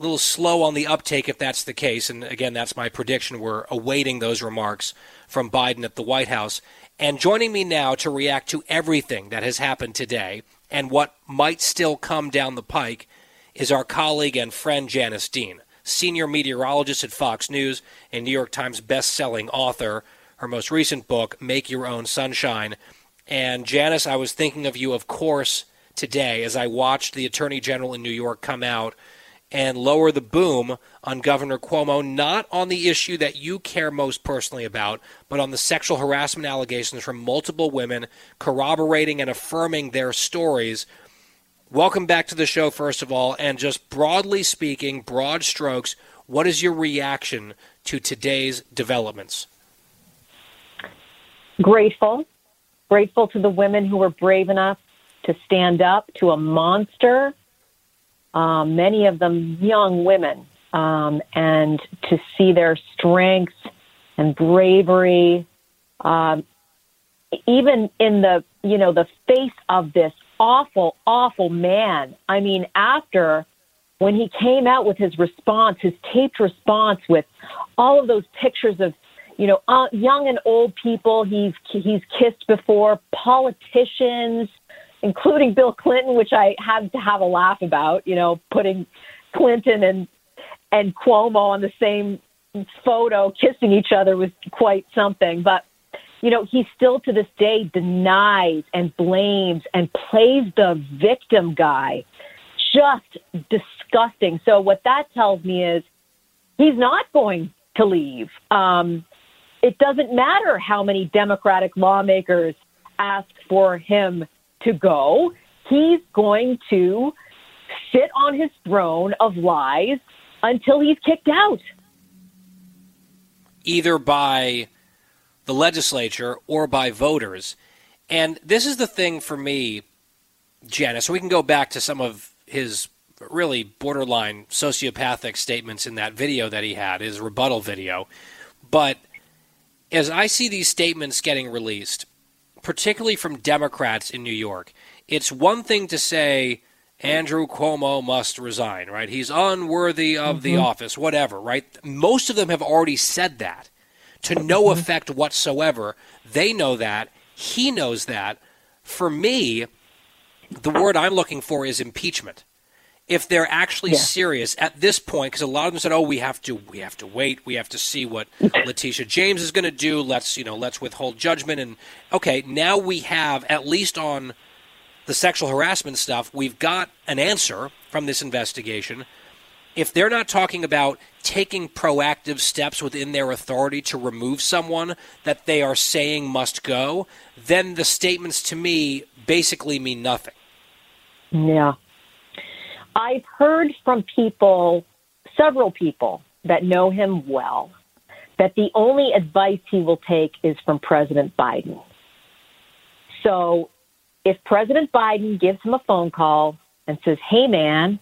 A little slow on the uptake if that's the case. And again, that's my prediction. We're awaiting those remarks from Biden at the White House. And joining me now to react to everything that has happened today and what might still come down the pike is our colleague and friend Janice Dean senior meteorologist at Fox News and New York Times best-selling author. Her most recent book, Make Your Own Sunshine. And Janice, I was thinking of you, of course, today as I watched the Attorney General in New York come out and lower the boom on Governor Cuomo, not on the issue that you care most personally about, but on the sexual harassment allegations from multiple women corroborating and affirming their stories Welcome back to the show, first of all, and just broadly speaking, broad strokes, what is your reaction to today's developments? Grateful. Grateful to the women who were brave enough to stand up to a monster, um, many of them young women, um, and to see their strength and bravery. Um, even in the you know the face of this awful, awful man. I mean, after when he came out with his response, his taped response with all of those pictures of, you know, uh, young and old people he's he's kissed before, politicians, including Bill Clinton, which I had to have a laugh about. You know, putting Clinton and and Cuomo on the same photo kissing each other was quite something. But you know, he still to this day denies and blames and plays the victim guy. Just disgusting. So, what that tells me is he's not going to leave. Um, it doesn't matter how many Democratic lawmakers ask for him to go, he's going to sit on his throne of lies until he's kicked out. Either by the legislature or by voters. And this is the thing for me, Janice. So we can go back to some of his really borderline sociopathic statements in that video that he had, his rebuttal video. But as I see these statements getting released, particularly from Democrats in New York, it's one thing to say Andrew Cuomo must resign, right? He's unworthy of mm-hmm. the office, whatever, right? Most of them have already said that to no mm-hmm. effect whatsoever. They know that. He knows that. For me, the word I'm looking for is impeachment. If they're actually yeah. serious at this point, because a lot of them said, "Oh, we have to, we have to wait, we have to see what Letitia James is going to do. Let's, you know, let's withhold judgment." And okay, now we have at least on the sexual harassment stuff, we've got an answer from this investigation if they're not talking about taking proactive steps within their authority to remove someone that they are saying must go, then the statements to me basically mean nothing. Yeah. I've heard from people, several people that know him well, that the only advice he will take is from President Biden. So if President Biden gives him a phone call and says, hey, man,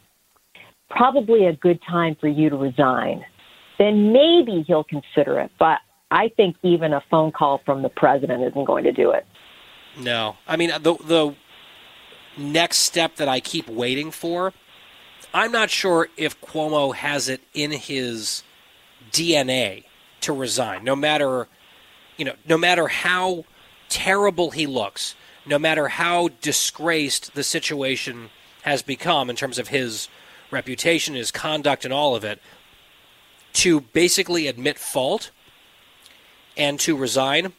probably a good time for you to resign, then maybe he'll consider it. But I think even a phone call from the president isn't going to do it. No. I mean, the, the next step that I keep waiting for, I'm not sure if Cuomo has it in his DNA to resign, no matter, you know, no matter how terrible he looks, no matter how disgraced the situation has become in terms of his reputation, his conduct, and all of it, to basically admit fault and to resign,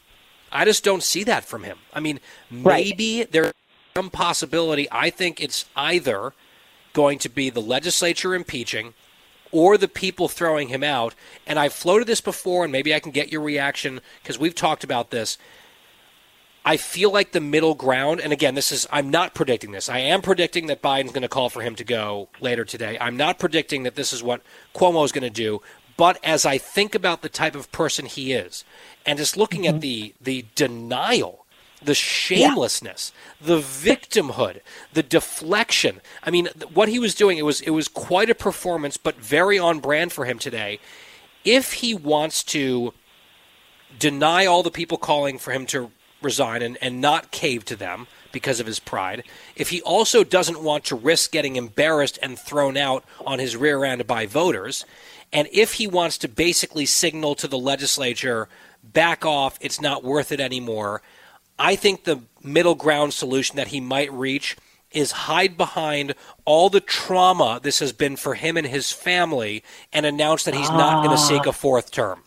I just don't see that from him. I mean, maybe right. there's some possibility. I think it's either going to be the legislature impeaching or the people throwing him out. And I've floated this before, and maybe I can get your reaction because we've talked about this. I feel like the middle ground, and again, this is, I'm not predicting this. I am predicting that Biden's going to call for him to go later today. I'm not predicting that this is what Cuomo is going to do. But as I think about the type of person he is, and just looking mm-hmm. at the, the denial, the shamelessness, yeah. the victimhood, the deflection. I mean, what he was doing, it was, it was quite a performance, but very on brand for him today. If he wants to deny all the people calling for him to resign and, and not cave to them because of his pride, if he also doesn't want to risk getting embarrassed and thrown out on his rear end by voters, and if he wants to basically signal to the legislature, back off, it's not worth it anymore, I think the middle ground solution that he might reach is hide behind all the trauma this has been for him and his family and announce that he's not going to seek a fourth term.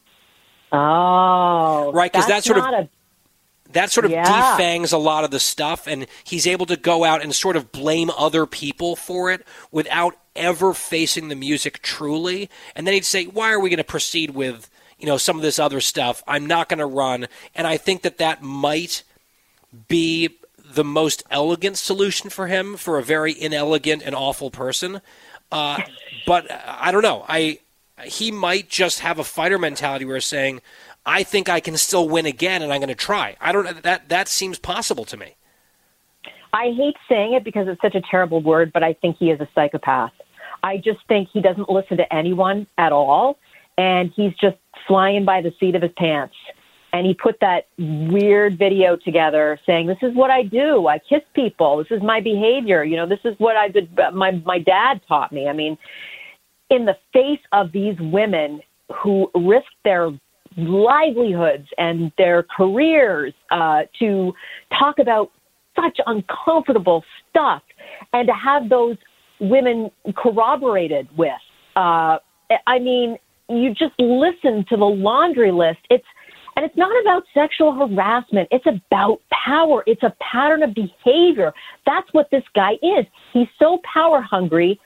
Oh, right, because that sort of that sort of yeah. defangs a lot of the stuff, and he's able to go out and sort of blame other people for it without ever facing the music truly. And then he'd say, "Why are we going to proceed with you know some of this other stuff? I'm not going to run." And I think that that might be the most elegant solution for him for a very inelegant and awful person. Uh, but I don't know. I he might just have a fighter mentality where he's saying, I think I can still win again, and I'm going to try. I don't. That that seems possible to me. I hate saying it because it's such a terrible word, but I think he is a psychopath. I just think he doesn't listen to anyone at all, and he's just flying by the seat of his pants. And he put that weird video together saying, "This is what I do. I kiss people. This is my behavior. You know, this is what I did. Uh, my my dad taught me. I mean, in the face of these women who risk their livelihoods and their careers uh, to talk about such uncomfortable stuff and to have those women corroborated with. Uh, I mean, you just listen to the laundry list. It's and it's not about sexual harassment. It's about power. It's a pattern of behavior. That's what this guy is. He's so power hungry.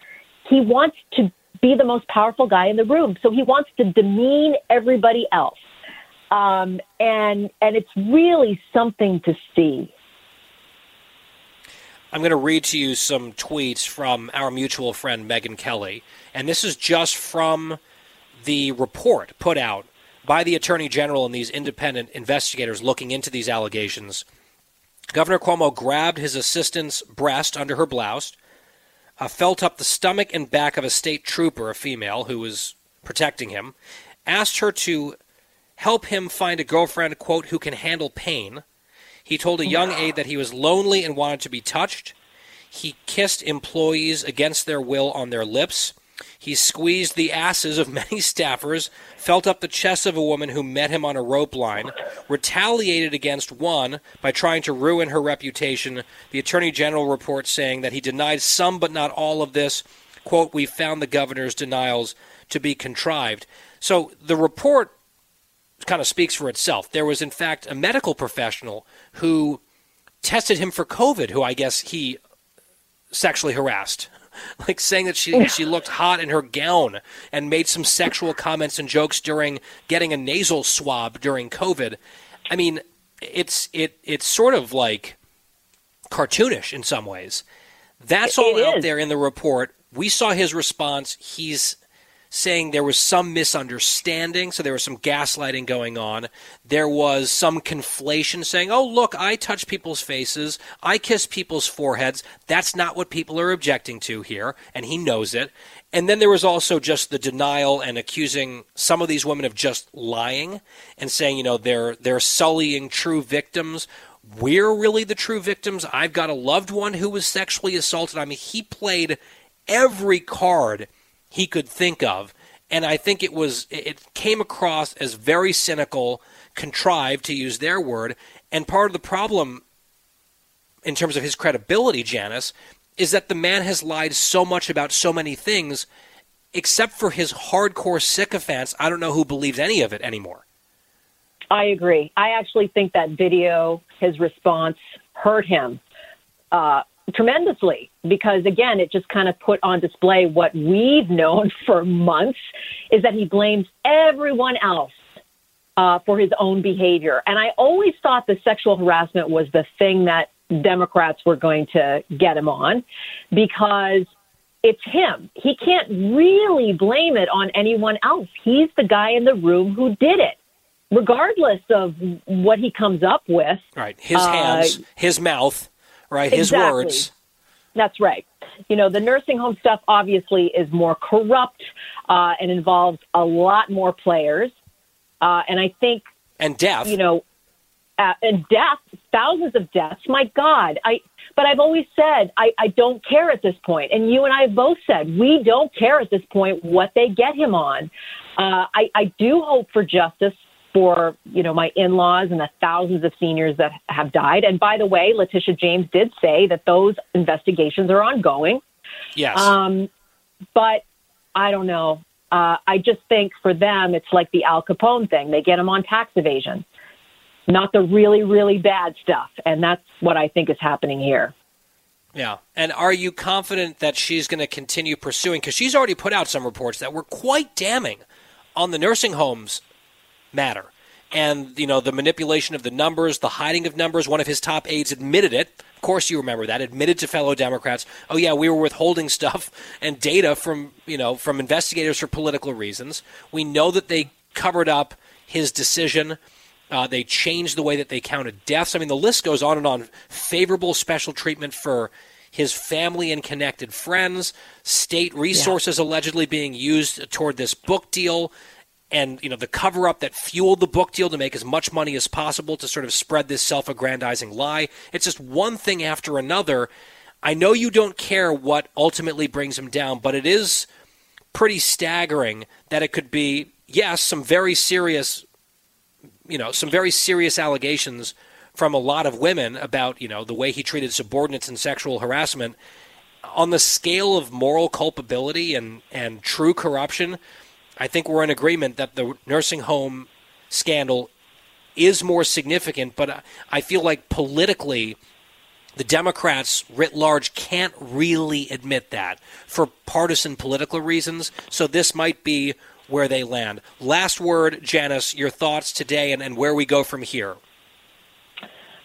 He wants to be the most powerful guy in the room. So he wants to demean everybody else. Um, and and it's really something to see. I'm going to read to you some tweets from our mutual friend Megyn Kelly, and this is just from the report put out by the Attorney General and these independent investigators looking into these allegations. Governor Cuomo grabbed his assistant's breast under her blouse, uh, felt up the stomach and back of a state trooper, a female who was protecting him, asked her to help him find a girlfriend, quote, who can handle pain. He told a young aide that he was lonely and wanted to be touched. He kissed employees against their will on their lips. He squeezed the asses of many staffers, felt up the chest of a woman who met him on a rope line, retaliated against one by trying to ruin her reputation. The Attorney General reports saying that he denied some but not all of this. Quote, we found the governor's denials to be contrived. So the report kind of speaks for itself. There was, in fact, a medical professional who tested him for COVID, who I guess he sexually harassed like saying that she she looked hot in her gown and made some sexual comments and jokes during getting a nasal swab during COVID. I mean, it's it it's sort of like cartoonish in some ways. That's all out there in the report. We saw his response. He's saying there was some misunderstanding, so there was some gaslighting going on. There was some conflation saying, oh, look, I touch people's faces, I kiss people's foreheads. That's not what people are objecting to here, and he knows it. And then there was also just the denial and accusing some of these women of just lying and saying, you know, they're they're sullying true victims. We're really the true victims. I've got a loved one who was sexually assaulted. I mean, he played every card he could think of. And I think it was it came across as very cynical, contrived to use their word. And part of the problem in terms of his credibility, Janice, is that the man has lied so much about so many things, except for his hardcore sycophants. I don't know who believes any of it anymore. I agree. I actually think that video, his response, hurt him uh, tremendously because, again, it just kind of put on display what we've known for months is that he blames everyone else uh, for his own behavior. And I always thought the sexual harassment was the thing that Democrats were going to get him on because it's him. He can't really blame it on anyone else. He's the guy in the room who did it, regardless of what he comes up with. Right. His hands, uh, his mouth, right? His exactly. words. That's right. You know, the nursing home stuff obviously is more corrupt uh, and involves a lot more players. Uh, and I think. And death. You know, uh, and deaths, thousands of deaths. My God, I. But I've always said I, I don't care at this point, and you and I have both said we don't care at this point what they get him on. Uh, I, I do hope for justice for you know my in-laws and the thousands of seniors that have died. And by the way, Letitia James did say that those investigations are ongoing. Yes. Um, but I don't know. Uh, I just think for them, it's like the Al Capone thing. They get them on tax evasion not the really, really bad stuff. And that's what I think is happening here. Yeah. And are you confident that she's going to continue pursuing? Because she's already put out some reports that were quite damning on the nursing homes matter. And, you know, the manipulation of the numbers, the hiding of numbers. One of his top aides admitted it. Of course, you remember that. Admitted to fellow Democrats, oh, yeah, we were withholding stuff and data from, you know, from investigators for political reasons. We know that they covered up his decision uh, they changed the way that they counted deaths. I mean, the list goes on and on. Favorable special treatment for his family and connected friends, state resources yeah. allegedly being used toward this book deal, and you know the cover up that fueled the book deal to make as much money as possible to sort of spread this self-aggrandizing lie. It's just one thing after another. I know you don't care what ultimately brings him down, but it is pretty staggering that it could be yes, some very serious you know, some very serious allegations from a lot of women about, you know, the way he treated subordinates and sexual harassment. On the scale of moral culpability and, and true corruption, I think we're in agreement that the nursing home scandal is more significant, but I feel like politically, the Democrats writ large can't really admit that for partisan political reasons. So this might be where they land. Last word, Janice, your thoughts today and, and where we go from here.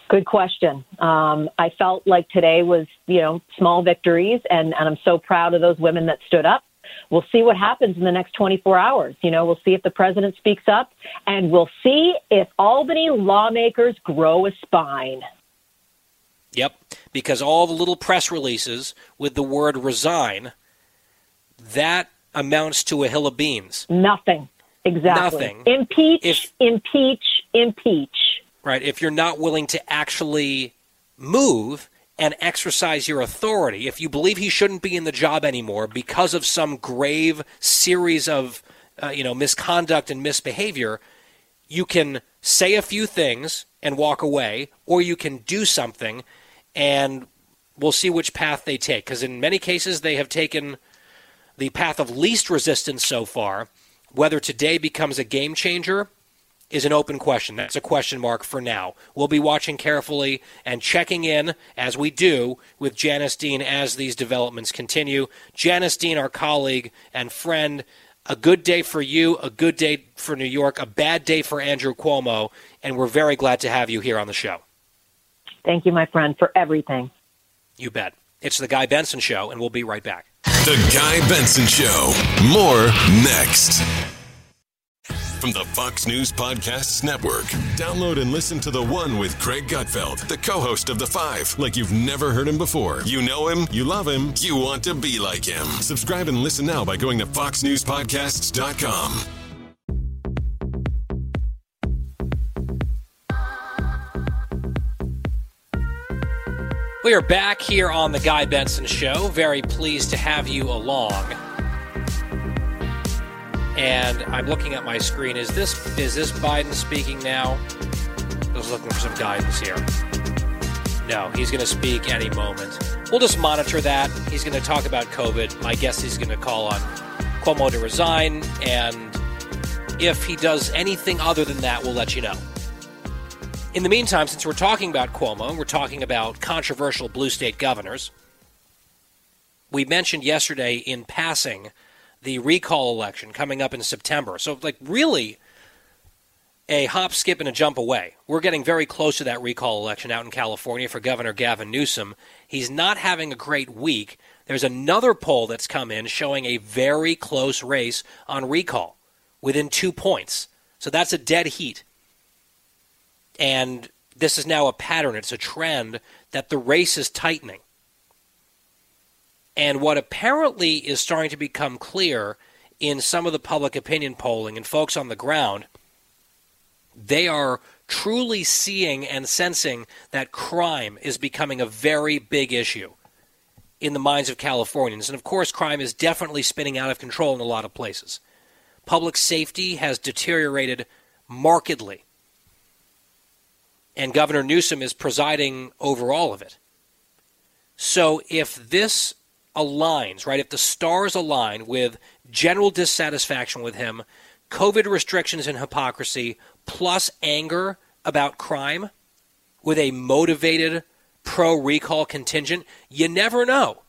Good question. Um, I felt like today was, you know, small victories, and, and I'm so proud of those women that stood up. We'll see what happens in the next 24 hours. You know, we'll see if the president speaks up, and we'll see if Albany lawmakers grow a spine. Yep, because all the little press releases with the word resign, that amounts to a hill of beans. Nothing. Exactly. Nothing. Impeach, if, impeach, impeach. Right. If you're not willing to actually move and exercise your authority, if you believe he shouldn't be in the job anymore because of some grave series of, uh, you know, misconduct and misbehavior, you can say a few things and walk away, or you can do something, and we'll see which path they take. Because in many cases, they have taken the path of least resistance so far. Whether today becomes a game changer is an open question. That's a question mark for now. We'll be watching carefully and checking in as we do with Janice Dean as these developments continue. Janice Dean, our colleague and friend, a good day for you, a good day for New York, a bad day for Andrew Cuomo, and we're very glad to have you here on the show. Thank you, my friend, for everything. You bet. It's the Guy Benson Show, and we'll be right back. The Guy Benson Show. More next. From the Fox News Podcasts Network. Download and listen to the one with Greg Gutfeld, the co host of The Five, like you've never heard him before. You know him, you love him, you want to be like him. Subscribe and listen now by going to FoxNewsPodcasts.com. We are back here on the Guy Benson Show. Very pleased to have you along. And I'm looking at my screen. Is this is this Biden speaking now? I was looking for some guidance here. No, he's going to speak any moment. We'll just monitor that. He's going to talk about COVID. My guess he's going to call on Cuomo to resign, and if he does anything other than that, we'll let you know. In the meantime, since we're talking about Cuomo, we're talking about controversial blue state governors. We mentioned yesterday in passing the recall election coming up in September. So, like, really a hop, skip, and a jump away. We're getting very close to that recall election out in California for Governor Gavin Newsom. He's not having a great week. There's another poll that's come in showing a very close race on recall within two points. So that's a dead heat. And this is now a pattern, it's a trend that the race is tightening. And what apparently is starting to become clear in some of the public opinion polling and folks on the ground, they are truly seeing and sensing that crime is becoming a very big issue in the minds of Californians. And of course, crime is definitely spinning out of control in a lot of places. Public safety has deteriorated markedly and Governor Newsom is presiding over all of it. So if this aligns, right, if the stars align with general dissatisfaction with him, COVID restrictions and hypocrisy, plus anger about crime with a motivated pro recall contingent, you never know.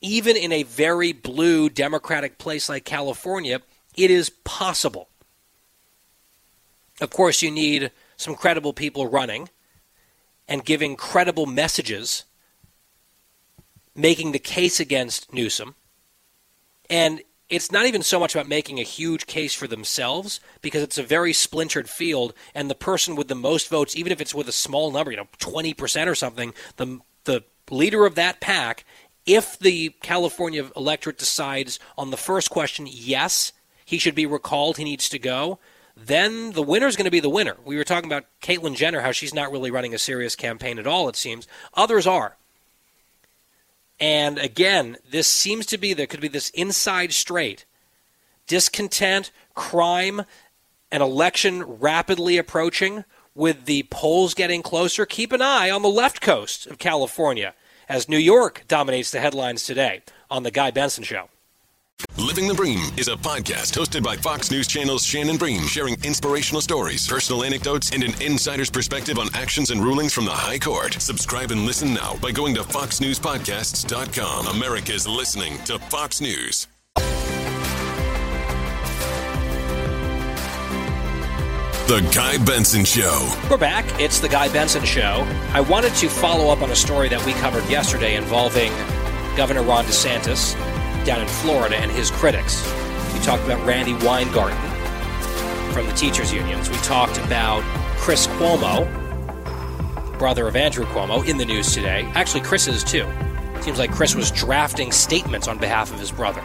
Even in a very blue Democratic place like California, it is possible. Of course, you need some credible people running and giving credible messages, making the case against Newsom. And it's not even so much about making a huge case for themselves because it's a very splintered field, and the person with the most votes, even if it's with a small number, you know, 20% or something, the, the leader of that pack, if the California electorate decides on the first question, yes, he should be recalled, he needs to go, then the winner is going to be the winner. We were talking about Caitlyn Jenner, how she's not really running a serious campaign at all, it seems. Others are. And again, this seems to be, there could be this inside straight discontent, crime, an election rapidly approaching with the polls getting closer. Keep an eye on the left coast of California as New York dominates the headlines today on The Guy Benson Show. Living the Bream is a podcast hosted by Fox News Channel's Shannon Bream, sharing inspirational stories, personal anecdotes, and an insider's perspective on actions and rulings from the High Court. Subscribe and listen now by going to foxnewspodcasts.com. America's listening to Fox News. The Guy Benson Show. We're back. It's The Guy Benson Show. I wanted to follow up on a story that we covered yesterday involving Governor Ron DeSantis down in Florida and his critics. We talked about Randi Weingarten from the teachers' unions. We talked about Chris Cuomo, brother of Andrew Cuomo, in the news today. Actually, Chris is too. Seems like Chris was drafting statements on behalf of his brother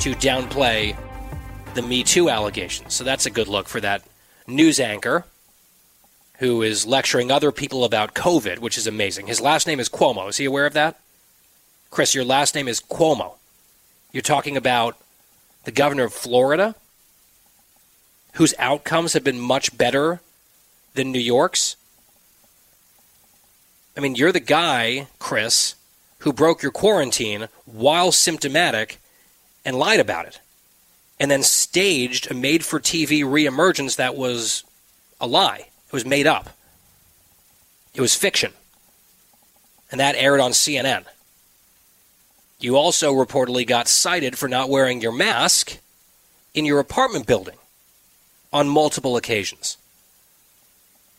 to downplay the Me Too allegations. So that's a good look for that news anchor who is lecturing other people about COVID, which is amazing. His last name is Cuomo. Is he aware of that? Chris, your last name is Cuomo. You're talking about the governor of Florida, whose outcomes have been much better than New York's. I mean, you're the guy, Chris, who broke your quarantine while symptomatic and lied about it and then staged a made for TV reemergence that was a lie. It was made up. It was fiction. And that aired on CNN. You also reportedly got cited for not wearing your mask in your apartment building on multiple occasions.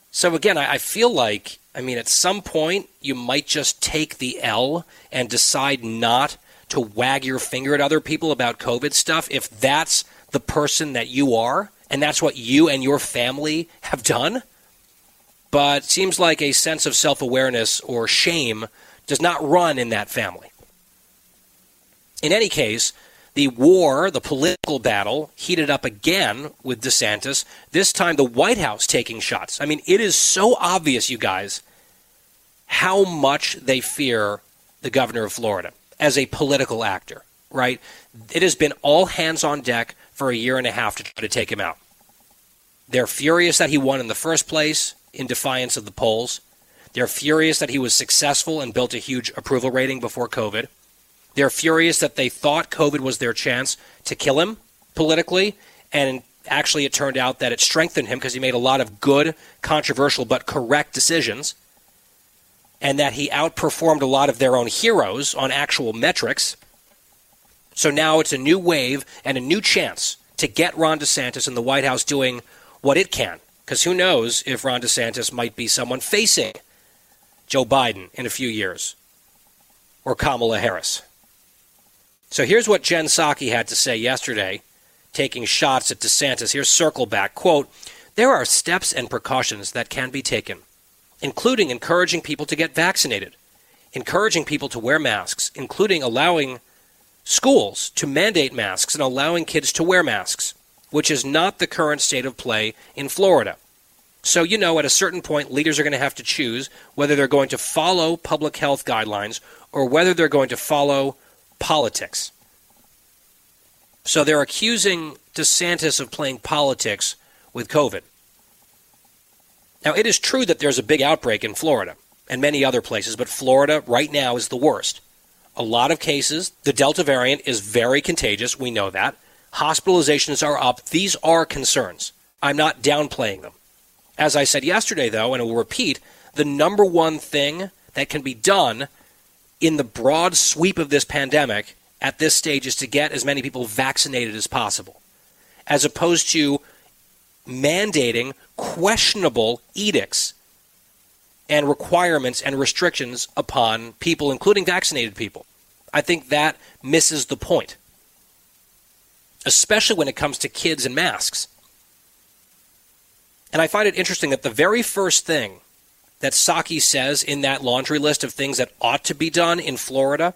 So, again, I, feel like, I mean, at some point, you might just take the L and decide not to wag your finger at other people about COVID stuff if that's the person that you are and that's what you and your family have done. But seems like a sense of self awareness or shame does not run in that family. In any case, the war, the political battle, heated up again with DeSantis, this time the White House taking shots. I mean, it is so obvious, you guys, how much they fear the governor of Florida as a political actor, right? It has been all hands on deck for a year and a half to try to take him out. They're furious that he won in the first place in defiance of the polls. They're furious that he was successful and built a huge approval rating before COVID. They're furious that they thought COVID was their chance to kill him politically, and actually it turned out that it strengthened him because he made a lot of good, controversial, but correct decisions, and that he outperformed a lot of their own heroes on actual metrics. So now it's a new wave and a new chance to get Ron DeSantis in the White House doing what it can. Because who knows if Ron DeSantis might be someone facing Joe Biden in a few years or Kamala Harris. So here's what Jen Psaki had to say yesterday, taking shots at DeSantis. Here's circle back. Quote, there are steps and precautions that can be taken, including encouraging people to get vaccinated, encouraging people to wear masks, including allowing schools to mandate masks and allowing kids to wear masks, which is not the current state of play in Florida. So, you know, at a certain point, leaders are going to have to choose whether they're going to follow public health guidelines or whether they're going to follow politics. So they're accusing DeSantis of playing politics with COVID. Now, it is true that there's a big outbreak in Florida and many other places, but Florida right now is the worst. A lot of cases, the Delta variant is very contagious. We know that. Hospitalizations are up. These are concerns. I'm not downplaying them. As I said yesterday, though, and I will repeat, the number one thing that can be done in the broad sweep of this pandemic at this stage is to get as many people vaccinated as possible, as opposed to mandating questionable edicts and requirements and restrictions upon people, including vaccinated people. I think that misses the point, especially when it comes to kids and masks. And I find it interesting that the very first thing that Psaki says in that laundry list of things that ought to be done in Florida,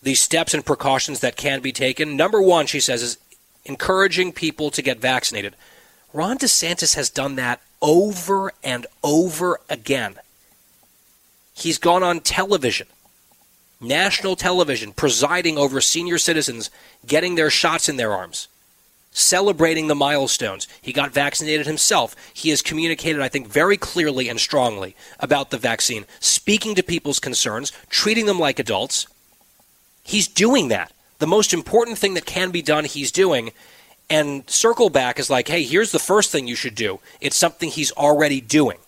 the steps and precautions that can be taken. Number one, she says, is encouraging people to get vaccinated. Ron DeSantis has done that over and over again. He's gone on television, national television, presiding over senior citizens getting their shots in their arms celebrating the milestones. He got vaccinated himself. He has communicated, I think, very clearly and strongly about the vaccine, speaking to people's concerns, treating them like adults. He's doing that. The most important thing that can be done, he's doing. And circle back is like, hey, here's the first thing you should do. It's something he's already doing.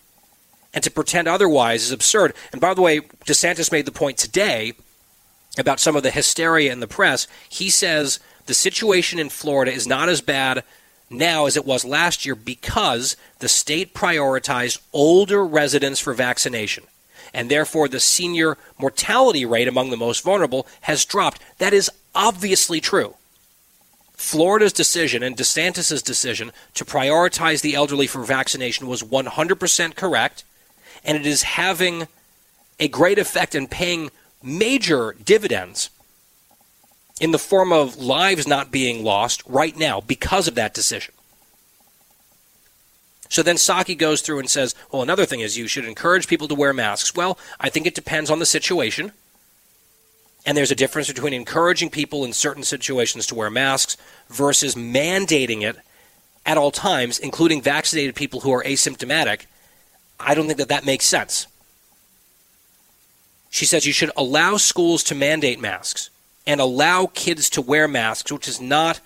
And to pretend otherwise is absurd. And by the way, DeSantis made the point today about some of the hysteria in the press. He says the situation in Florida is not as bad now as it was last year because the state prioritized older residents for vaccination. And therefore, the senior mortality rate among the most vulnerable has dropped. That is obviously true. Florida's decision and DeSantis' decision to prioritize the elderly for vaccination was 100% correct, and it is having a great effect and paying major dividends in the form of lives not being lost right now because of that decision. So then Psaki goes through and says, well, another thing is you should encourage people to wear masks. Well, I think it depends on the situation. And there's a difference between encouraging people in certain situations to wear masks versus mandating it at all times, including vaccinated people who are asymptomatic. I don't think that that makes sense. She says you should allow schools to mandate masks and allow kids to wear masks, which is not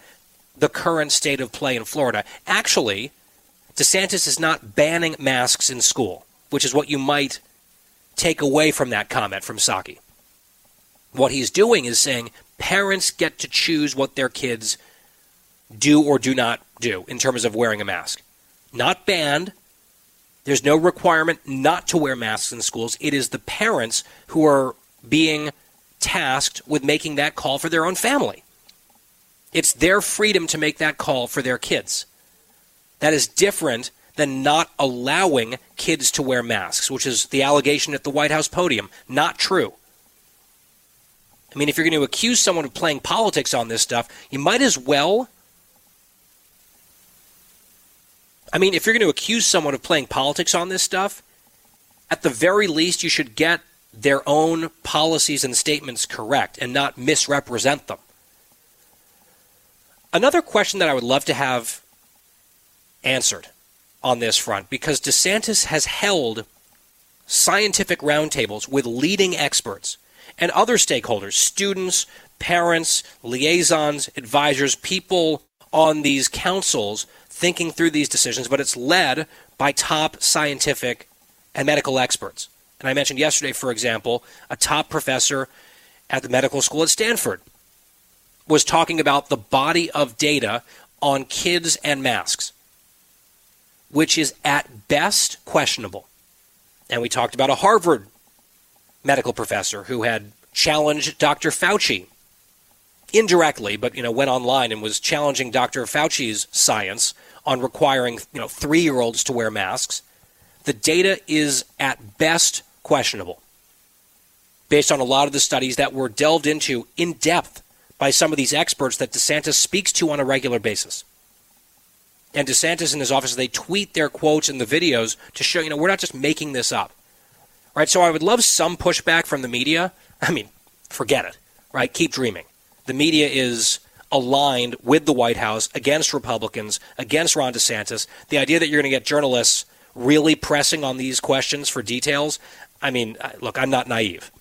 the current state of play in Florida. Actually, DeSantis is not banning masks in school, which is what you might take away from that comment from Psaki. What he's doing is saying parents get to choose what their kids do or do not do in terms of wearing a mask. Not banned. There's no requirement not to wear masks in schools. It is the parents who are being tasked with making that call for their own family. It's their freedom to make that call for their kids. That is different than not allowing kids to wear masks, which is the allegation at the White House podium. Not true. I mean, if you're going to accuse someone of playing politics on this stuff, you might as well. I mean, if you're going to accuse someone of playing politics on this stuff, at the very least, you should get their own policies and statements correct and not misrepresent them. Another question that I would love to have answered on this front, because DeSantis has held scientific roundtables with leading experts and other stakeholders, students, parents, liaisons, advisors, people on these councils thinking through these decisions, but it's led by top scientific and medical experts. And I mentioned yesterday, for example, a top professor at the medical school at Stanford was talking about the body of data on kids and masks, which is at best questionable. And we talked about a Harvard medical professor who had challenged Dr. Fauci indirectly, but you know went online and was challenging Dr. Fauci's science on requiring you know three year olds to wear masks. The data is at best questionable, based on a lot of the studies that were delved into in depth by some of these experts that DeSantis speaks to on a regular basis. And DeSantis and his office, they tweet their quotes and the videos to show, you know, we're not just making this up. Right? So I would love some pushback from the media. I mean, forget it. Right? Keep dreaming. The media is aligned with the White House against Republicans, against Ron DeSantis. The idea that you're going to get journalists really pressing on these questions for details, I mean, look, I'm not naive.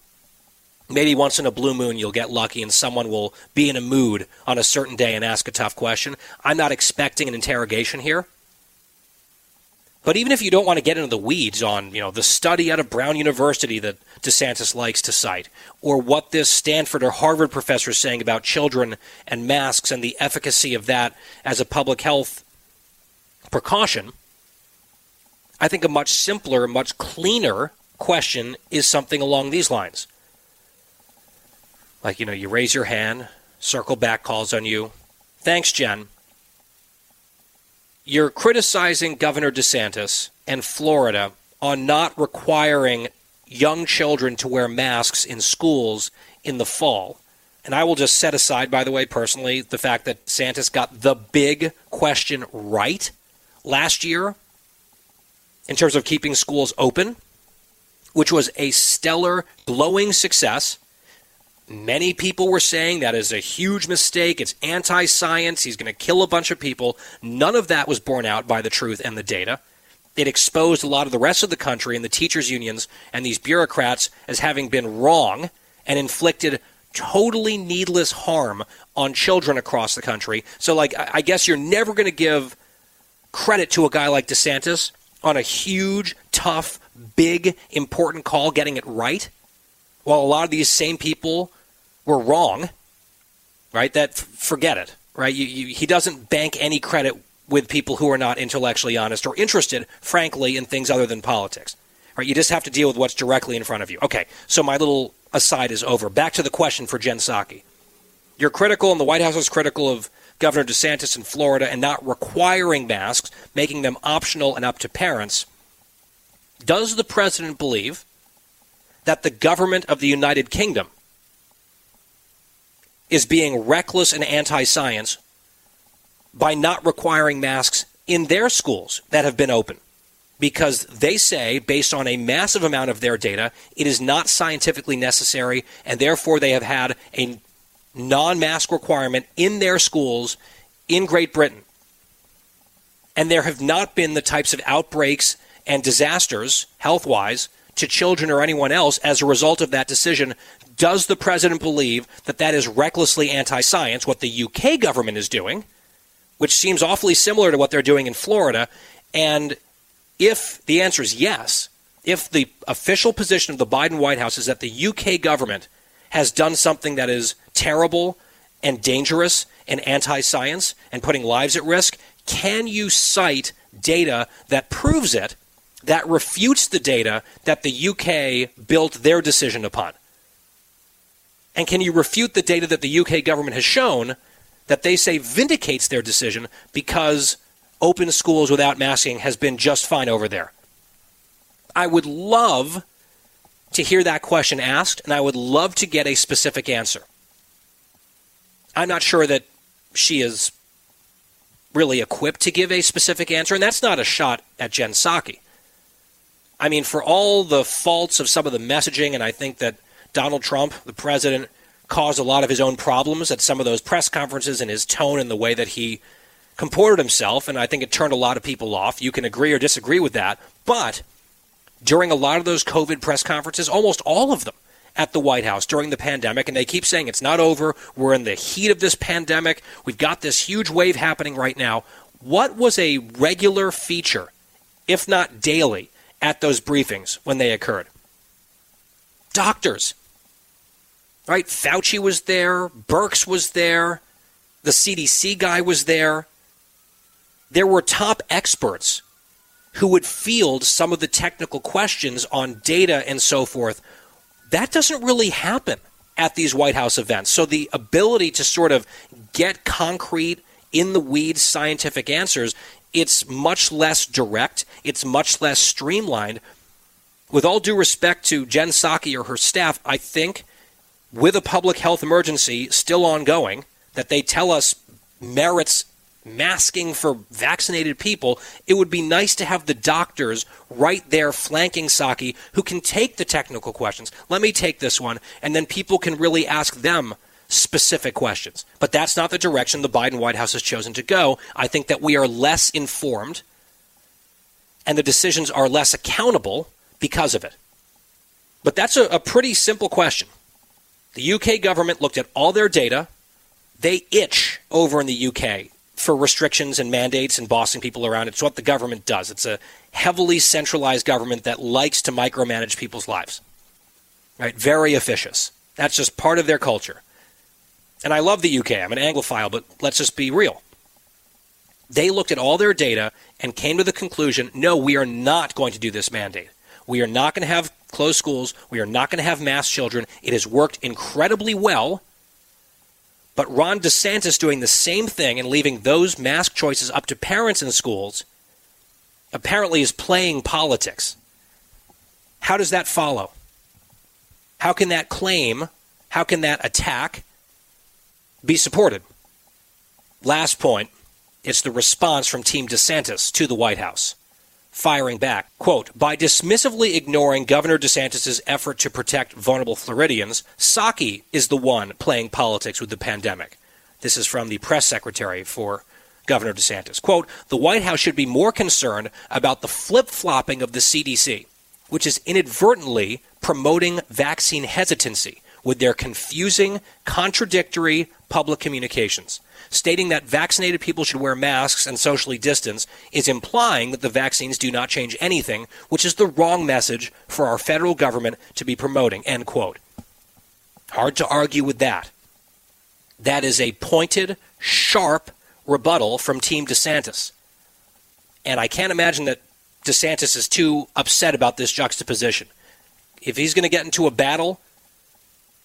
Maybe once in a blue moon you'll get lucky and someone will be in a mood on a certain day and ask a tough question. I'm not expecting an interrogation here. But even if you don't want to get into the weeds on, you know, the study out of Brown University that DeSantis likes to cite, or what this Stanford or Harvard professor is saying about children and masks and the efficacy of that as a public health precaution, I think a much simpler, much cleaner question is something along these lines. Like, you know, you raise your hand, circle back calls on you. Thanks, Jen. You're criticizing Governor DeSantis and Florida on not requiring young children to wear masks in schools in the fall. And I will just set aside, by the way, personally, the fact that DeSantis got the big question right last year in terms of keeping schools open, which was a stellar, glowing success. Many people were saying that is a huge mistake. It's anti science. He's going to kill a bunch of people. None of that was borne out by the truth and the data. It exposed a lot of the rest of the country and the teachers' unions and these bureaucrats as having been wrong and inflicted totally needless harm on children across the country. So, like, I guess you're never going to give credit to a guy like DeSantis on a huge, tough, big, important call getting it right. While a lot of these same people were wrong, right? That forget it, right? You, you, he doesn't bank any credit with people who are not intellectually honest or interested, frankly, in things other than politics. Right? You just have to deal with what's directly in front of you. Okay, so my little aside is over. Back to the question for Jen Psaki. You're critical, and the White House is critical of Governor DeSantis in Florida and not requiring masks, making them optional and up to parents. Does the president believe that the government of the United Kingdom is being reckless and anti science by not requiring masks in their schools that have been open. Because they say, based on a massive amount of their data, it is not scientifically necessary, and therefore they have had a non mask requirement in their schools in Great Britain. And there have not been the types of outbreaks and disasters, health wise, to children or anyone else as a result of that decision does the president believe that that is recklessly anti science, what the UK government is doing, which seems awfully similar to what they're doing in Florida? And if the answer is yes, if the official position of the Biden White House is that the UK government has done something that is terrible and dangerous and anti science and putting lives at risk, can you cite data that proves it, that refutes the data that the UK built their decision upon? And can you refute the data that the UK government has shown that they say vindicates their decision because open schools without masking has been just fine over there? I would love to hear that question asked, and I would love to get a specific answer. I'm not sure that she is really equipped to give a specific answer, and that's not a shot at Jen Psaki. I mean, for all the faults of some of the messaging, and I think that Donald Trump, the president, caused a lot of his own problems at some of those press conferences and his tone and the way that he comported himself, and I think it turned a lot of people off. You can agree or disagree with that, but during a lot of those COVID press conferences, almost all of them at the White House during the pandemic, and they keep saying it's not over. We're in the heat of this pandemic. We've got this huge wave happening right now. What was a regular feature, if not daily, at those briefings when they occurred? Doctors. Right? Fauci was there, Birx was there, the CDC guy was there. There were top experts who would field some of the technical questions on data and so forth. That doesn't really happen at these White House events. So the ability to sort of get concrete, in the weeds scientific answers, it's much less direct, it's much less streamlined. With all due respect to Jen Psaki or her staff, I think with a public health emergency still ongoing, that they tell us merits masking for vaccinated people, it would be nice to have the doctors right there flanking Psaki who can take the technical questions. Let me take this one, and then people can really ask them specific questions. But that's not the direction the Biden White House has chosen to go. I think that we are less informed and the decisions are less accountable because of it. But that's a, a pretty simple question. The UK government looked at all their data. They itch over in the UK for restrictions and mandates and bossing people around. It's what the government does. It's a heavily centralized government that likes to micromanage people's lives. Right? Very officious. That's just part of their culture. And I love the UK. I'm an Anglophile, but let's just be real. They looked at all their data and came to the conclusion no, we are not going to do this mandate. We are not going to have closed schools. We are not going to have mass children. It has worked incredibly well but Ron DeSantis doing the same thing and leaving those mask choices up to parents in schools apparently is playing politics. How does that follow? How can that claim, how can that attack be supported? Last point it's the response from Team DeSantis to the White House firing back. Quote, by dismissively ignoring Governor DeSantis' effort to protect vulnerable Floridians, Psaki is the one playing politics with the pandemic. This is from the press secretary for Governor DeSantis. Quote, the White House should be more concerned about the flip flopping of the CDC, which is inadvertently promoting vaccine hesitancy with their confusing, contradictory public communications stating that vaccinated people should wear masks and socially distance is implying that the vaccines do not change anything, which is the wrong message for our federal government to be promoting. End quote. Hard to argue with that. That is a pointed, sharp rebuttal from Team DeSantis. And I can't imagine that DeSantis is too upset about this juxtaposition. If he's going to get into a battle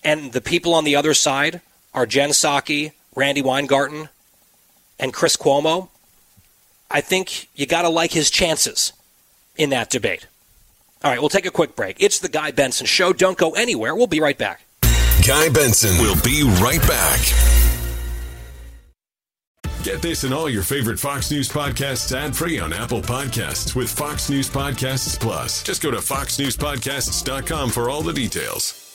and the people on the other side are Jen Psaki, Randi Weingarten and Chris Cuomo, I think you got to like his chances in that debate. All right, we'll take a quick break. It's the Guy Benson Show. Don't go anywhere. We'll be right back. Guy Benson will be right back. Get this and all your favorite Fox News podcasts ad free on Apple Podcasts with Fox News Podcasts Plus. Just go to foxnewspodcasts.com for all the details.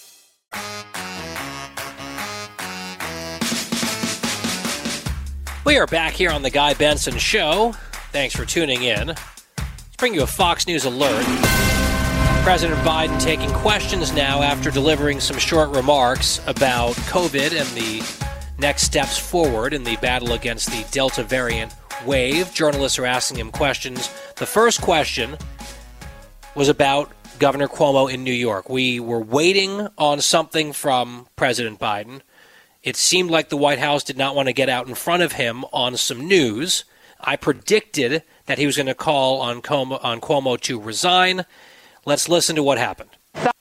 We are back here on the Guy Benson Show. Thanks for tuning in. Let's bring you a Fox News alert. President Biden taking questions now after delivering some short remarks about COVID and the next steps forward in the battle against the Delta variant wave. Journalists are asking him questions. The first question was about Governor Cuomo in New York. We were waiting on something from President Biden. It seemed like the White House did not want to get out in front of him on some news. I predicted that he was going to call on Cuomo, on Cuomo to resign. Let's listen to what happened.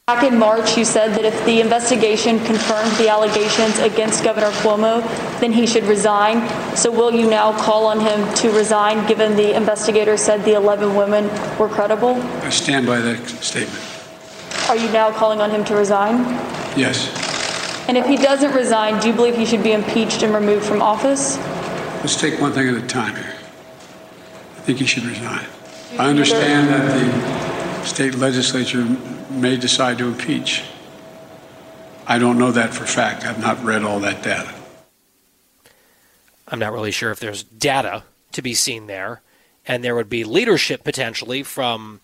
Back in March, you said that if the investigation confirmed the allegations against Governor Cuomo, then he should resign. So, will you now call on him to resign given the investigator said the 11 women were credible? I stand by that statement. Are you now calling on him to resign? Yes. And if he doesn't resign, do you believe he should be impeached and removed from office? Let's take one thing at a time here. I think he should resign. I understand that the state legislature may decide to impeach. I don't know that for fact. I've not read all that data. I'm not really sure if there's data to be seen there, and there would be leadership potentially from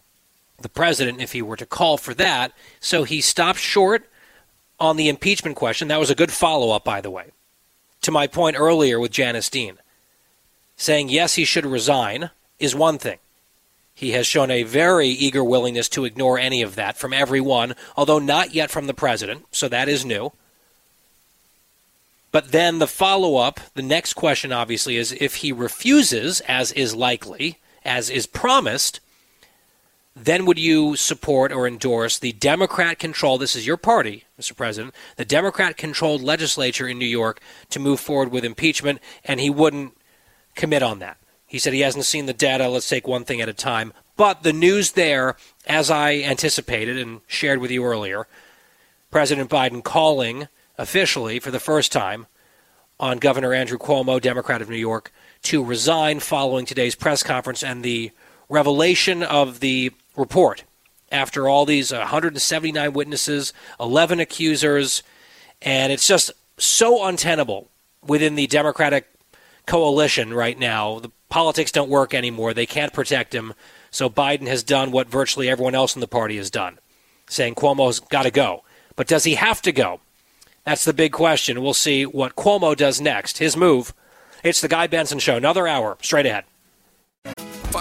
the president if he were to call for that. So he stopped short on the impeachment question. That was a good follow up, by the way, to my point earlier with Janice Dean. Saying yes, he should resign is one thing. He has shown a very eager willingness to ignore any of that from everyone, although not yet from the president, so that is new. But then the follow up, the next question obviously is if he refuses, as is likely, as is promised, then would you support or endorse the Democrat controlled, this is your party, Mr. President, the Democrat controlled legislature in New York to move forward with impeachment, and he wouldn't commit on that? He said he hasn't seen the data. Let's take one thing at a time. But the news there, as I anticipated and shared with you earlier, President Biden calling officially for the first time on Governor Andrew Cuomo, Democrat of New York, to resign following today's press conference and the revelation of the report after all these 179 witnesses, 11 accusers, and it's just so untenable within the Democratic coalition right now. The politics don't work anymore. They can't protect him. So Biden has done what virtually everyone else in the party has done, saying Cuomo's got to go. But does he have to go? That's the big question. We'll see what Cuomo does next. His move. It's the Guy Benson Show. Another hour straight ahead.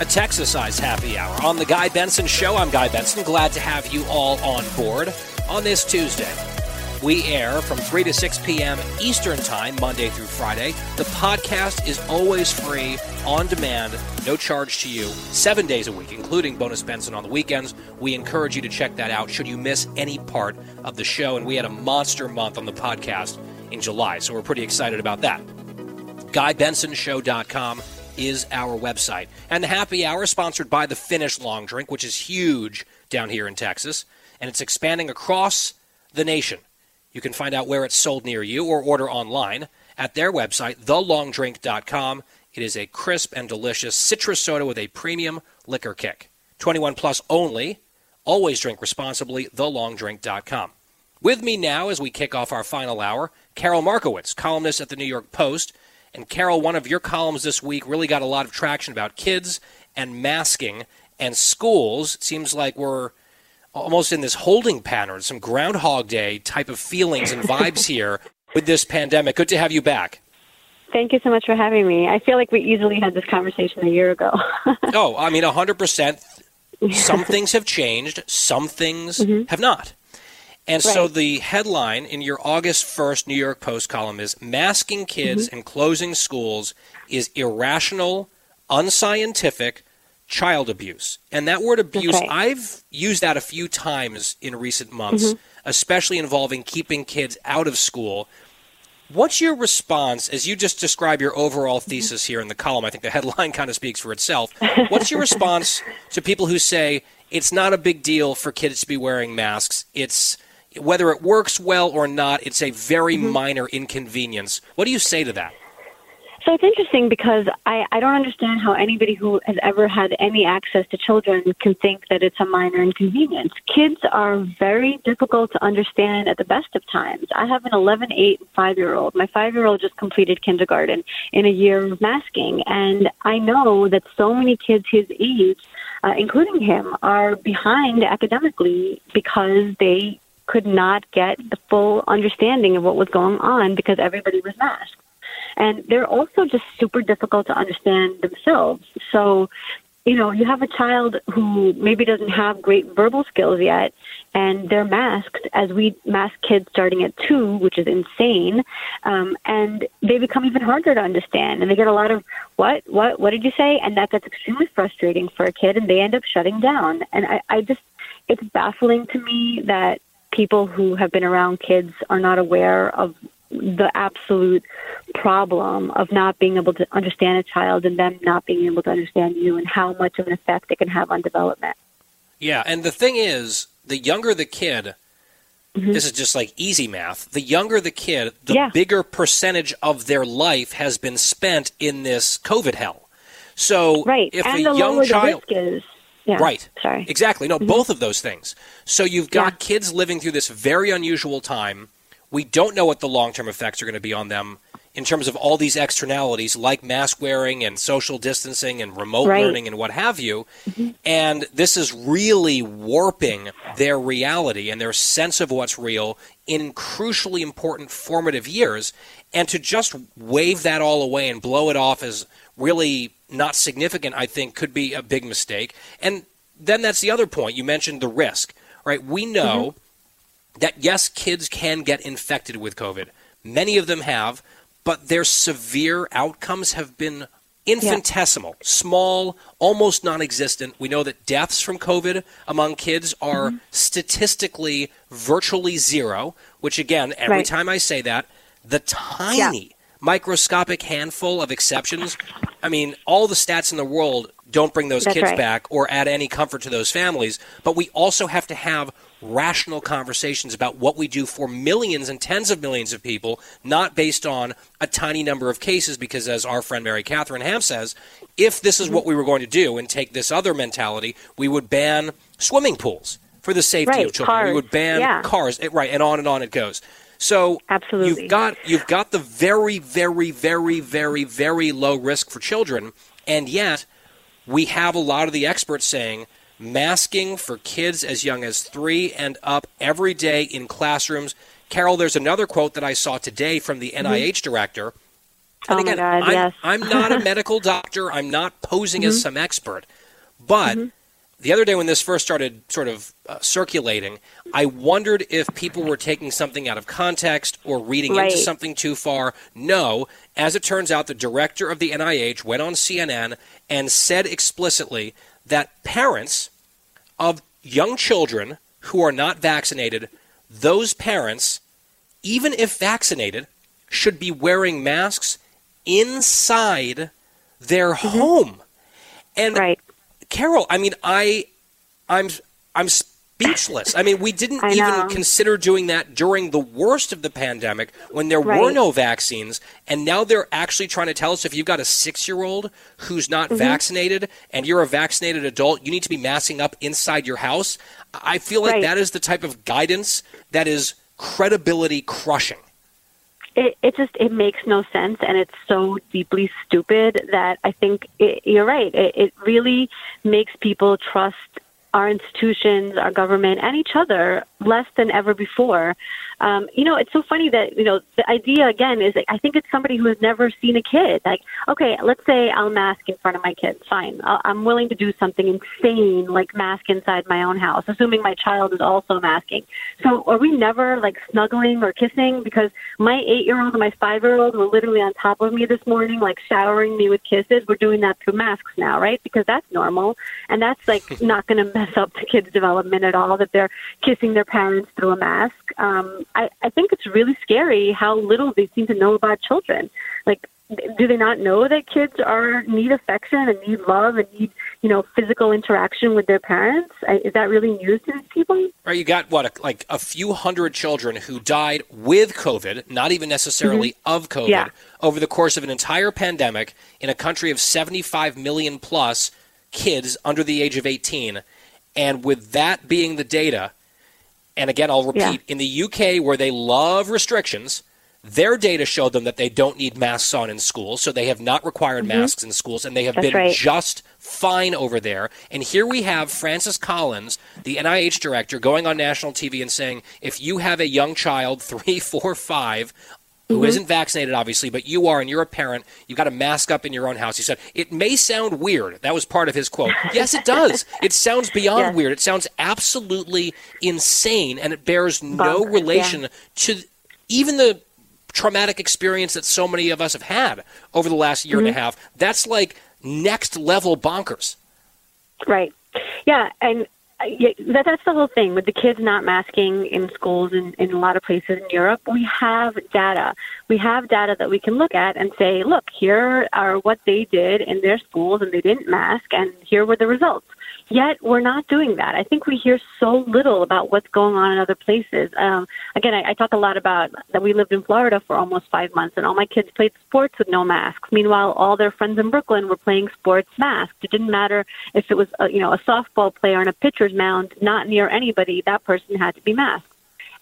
a Texas-sized happy hour. On the Guy Benson Show, I'm Guy Benson. Glad to have you all on board on this Tuesday. We air from 3 to 6 p.m. Eastern Time, Monday through Friday. The podcast is always free, on demand, no charge to you, seven days a week, including Bonus Benson on the weekends. We encourage you to check that out should you miss any part of the show. And we had a monster month on the podcast in July, so we're pretty excited about that. GuyBensonShow.com is our website. And the happy hour is sponsored by the Finnish Long Drink, which is huge down here in Texas, and it's expanding across the nation. You can find out where it's sold near you or order online at their website, thelongdrink.com. It is a crisp and delicious citrus soda with a premium liquor kick. 21 plus only. Always drink responsibly, thelongdrink.com. With me now as we kick off our final hour, Karol Markowicz, columnist at the New York Post and Karol, one of your columns this week really got a lot of traction about kids and masking and schools. It seems like we're almost in this holding pattern, some Groundhog Day type of feelings and vibes here with this pandemic. Good to have you back. Thank you so much for having me. I feel like we easily had this conversation a year ago. oh, I mean, 100%. Some things have changed, some things mm-hmm. have not. And right. so the headline in your August 1st New York Post column is Masking Kids mm-hmm. and Closing Schools is Irrational, Unscientific, Child Abuse. And that word abuse, okay. I've used that a few times in recent months, mm-hmm. especially involving keeping kids out of school. What's your response as you just describe your overall mm-hmm. thesis here in the column? I think the headline kind of speaks for itself. What's your response to people who say it's not a big deal for kids to be wearing masks? It's whether it works well or not, it's a very mm-hmm. minor inconvenience. What do you say to that? So it's interesting because I, I don't understand how anybody who has ever had any access to children can think that it's a minor inconvenience. Kids are very difficult to understand at the best of times. I have an 11, 8, 5 year old. My 5 year old just completed kindergarten in a year of masking. And I know that so many kids his age, uh, including him, are behind academically because they could not get the full understanding of what was going on because everybody was masked and they're also just super difficult to understand themselves. So, you know, you have a child who maybe doesn't have great verbal skills yet, and they're masked as we mask kids starting at two, which is insane. Um, and they become even harder to understand, and they get a lot of what, what, what did you say? And that gets extremely frustrating for a kid, and they end up shutting down. And I, I just, it's baffling to me that people who have been around kids are not aware of the absolute problem of not being able to understand a child and them not being able to understand you and how much of an effect it can have on development. Yeah, and the thing is, the younger the kid, mm-hmm. this is just like easy math. The younger the kid, the yeah. bigger percentage of their life has been spent in this COVID hell. So right. if and a young child is. Yeah. Right. Sorry. Exactly. No, mm-hmm. both of those things. So you've got yeah. kids living through this very unusual time we don't know what the long term effects are going to be on them in terms of all these externalities like mask wearing and social distancing and remote right. learning and what have you. Mm-hmm. And this is really warping their reality and their sense of what's real in crucially important formative years. And to just wave that all away and blow it off as really not significant, I think, could be a big mistake. And then that's the other point. You mentioned the risk, right? We know. Mm-hmm that yes, kids can get infected with COVID. Many of them have, but their severe outcomes have been infinitesimal, yeah. small, almost non existent. We know that deaths from COVID among kids are mm-hmm. statistically virtually zero, which, again, every right. time I say that, the tiny yeah. Microscopic handful of exceptions, I mean, all the stats in the world don't bring those That's kids right. back or add any comfort to those families, but we also have to have rational conversations about what we do for millions and tens of millions of people, not based on a tiny number of cases. Because, as our friend Mary Catherine Ham says, if this is what we were going to do and take this other mentality, we would ban swimming pools for the safety right, of children. Cars. We would ban yeah. cars, right, and on and on it goes. So absolutely, you've got you've got the very, very, very, very, very low risk for children, and yet we have a lot of the experts saying masking for kids as young as three and up every day in classrooms. Karol, there's another quote that I saw today from the NIH mm-hmm. director. And oh again, God, I'm, yes. I'm, not a medical doctor. I'm not posing mm-hmm. as some expert. But mm-hmm. The other day when this first started sort of uh, circulating, I wondered if people were taking something out of context or reading right. into something too far. No, as it turns out, the director of the NIH went on CNN and said explicitly that parents of young children who are not vaccinated, those parents, even if vaccinated, should be wearing masks inside their mm-hmm. home. And right. Karol, I mean, I, I'm, I'm speechless. I mean, we didn't even consider doing that during the worst of the pandemic when there right. were no vaccines. And now they're actually trying to tell us if you've got a six year old who's not mm-hmm. vaccinated and you're a vaccinated adult, you need to be masking up inside your house. I feel like right. that is the type of guidance that is credibility crushing. It, it just it makes no sense and it's so deeply stupid that I think it, you're right. It, it really makes people trust our institutions, our government, and each other less than ever before. Um, you know, it's so funny that, you know, the idea again is like, I think it's somebody who has never seen a kid. Like, okay, let's say I'll mask in front of my kids. Fine. i I'm willing to do something insane like mask inside my own house, assuming my child is also masking. So are we never like snuggling or kissing? Because my eight year old and my five year old were literally on top of me this morning, like showering me with kisses. We're doing that through masks now, right? Because that's normal. And that's like not going to mess up the kids' development at all that they're kissing their parents through a mask. Um, I, I think it's really scary how little they seem to know about children. Like do they not know that kids are need affection and need love and need you know physical interaction with their parents? Is that really news to these people? Right, you got what a, like a few hundred children who died with COVID, not even necessarily Mhm. of COVID, Yeah. over the course of an entire pandemic in a country of 75 million plus kids under the age of 18, and with that being the data, and again I'll repeat, in the UK where they love restrictions. Their data showed them that they don't need masks on in schools, so they have not required Mhm. masks in schools, and they have That's been right. just fine over there. And here we have Francis Collins, the NIH director, going on national TV and saying, if you have a young child, three, four, five, who Mhm. not vaccinated, obviously, but you are and you're a parent, you've got to mask up in your own house. He said, it may sound weird. That was part of his quote. yes, it does. It sounds beyond Yeah. weird. It sounds absolutely insane, and it bears no relation yeah. to even the traumatic experience that so many of us have had over the last year and Mhm. a half. That's like next level bonkers. Right. Yeah, and that, that's the whole thing with the kids not masking in schools in, in a lot of places in Europe. We have data. We have data that we can look at and say, look, here are what they did in their schools, and they didn't mask, and here were the results. Yet we're not doing that. I think we hear so little about what's going on in other places. Um, again, I, I talk a lot about that we lived in Florida for almost five months, and all my kids played sports with no masks. Meanwhile, all their friends in Brooklyn were playing sports masked. It didn't matter if it was a, you know a softball player on a pitcher's mound, not near anybody. That person had to be masked,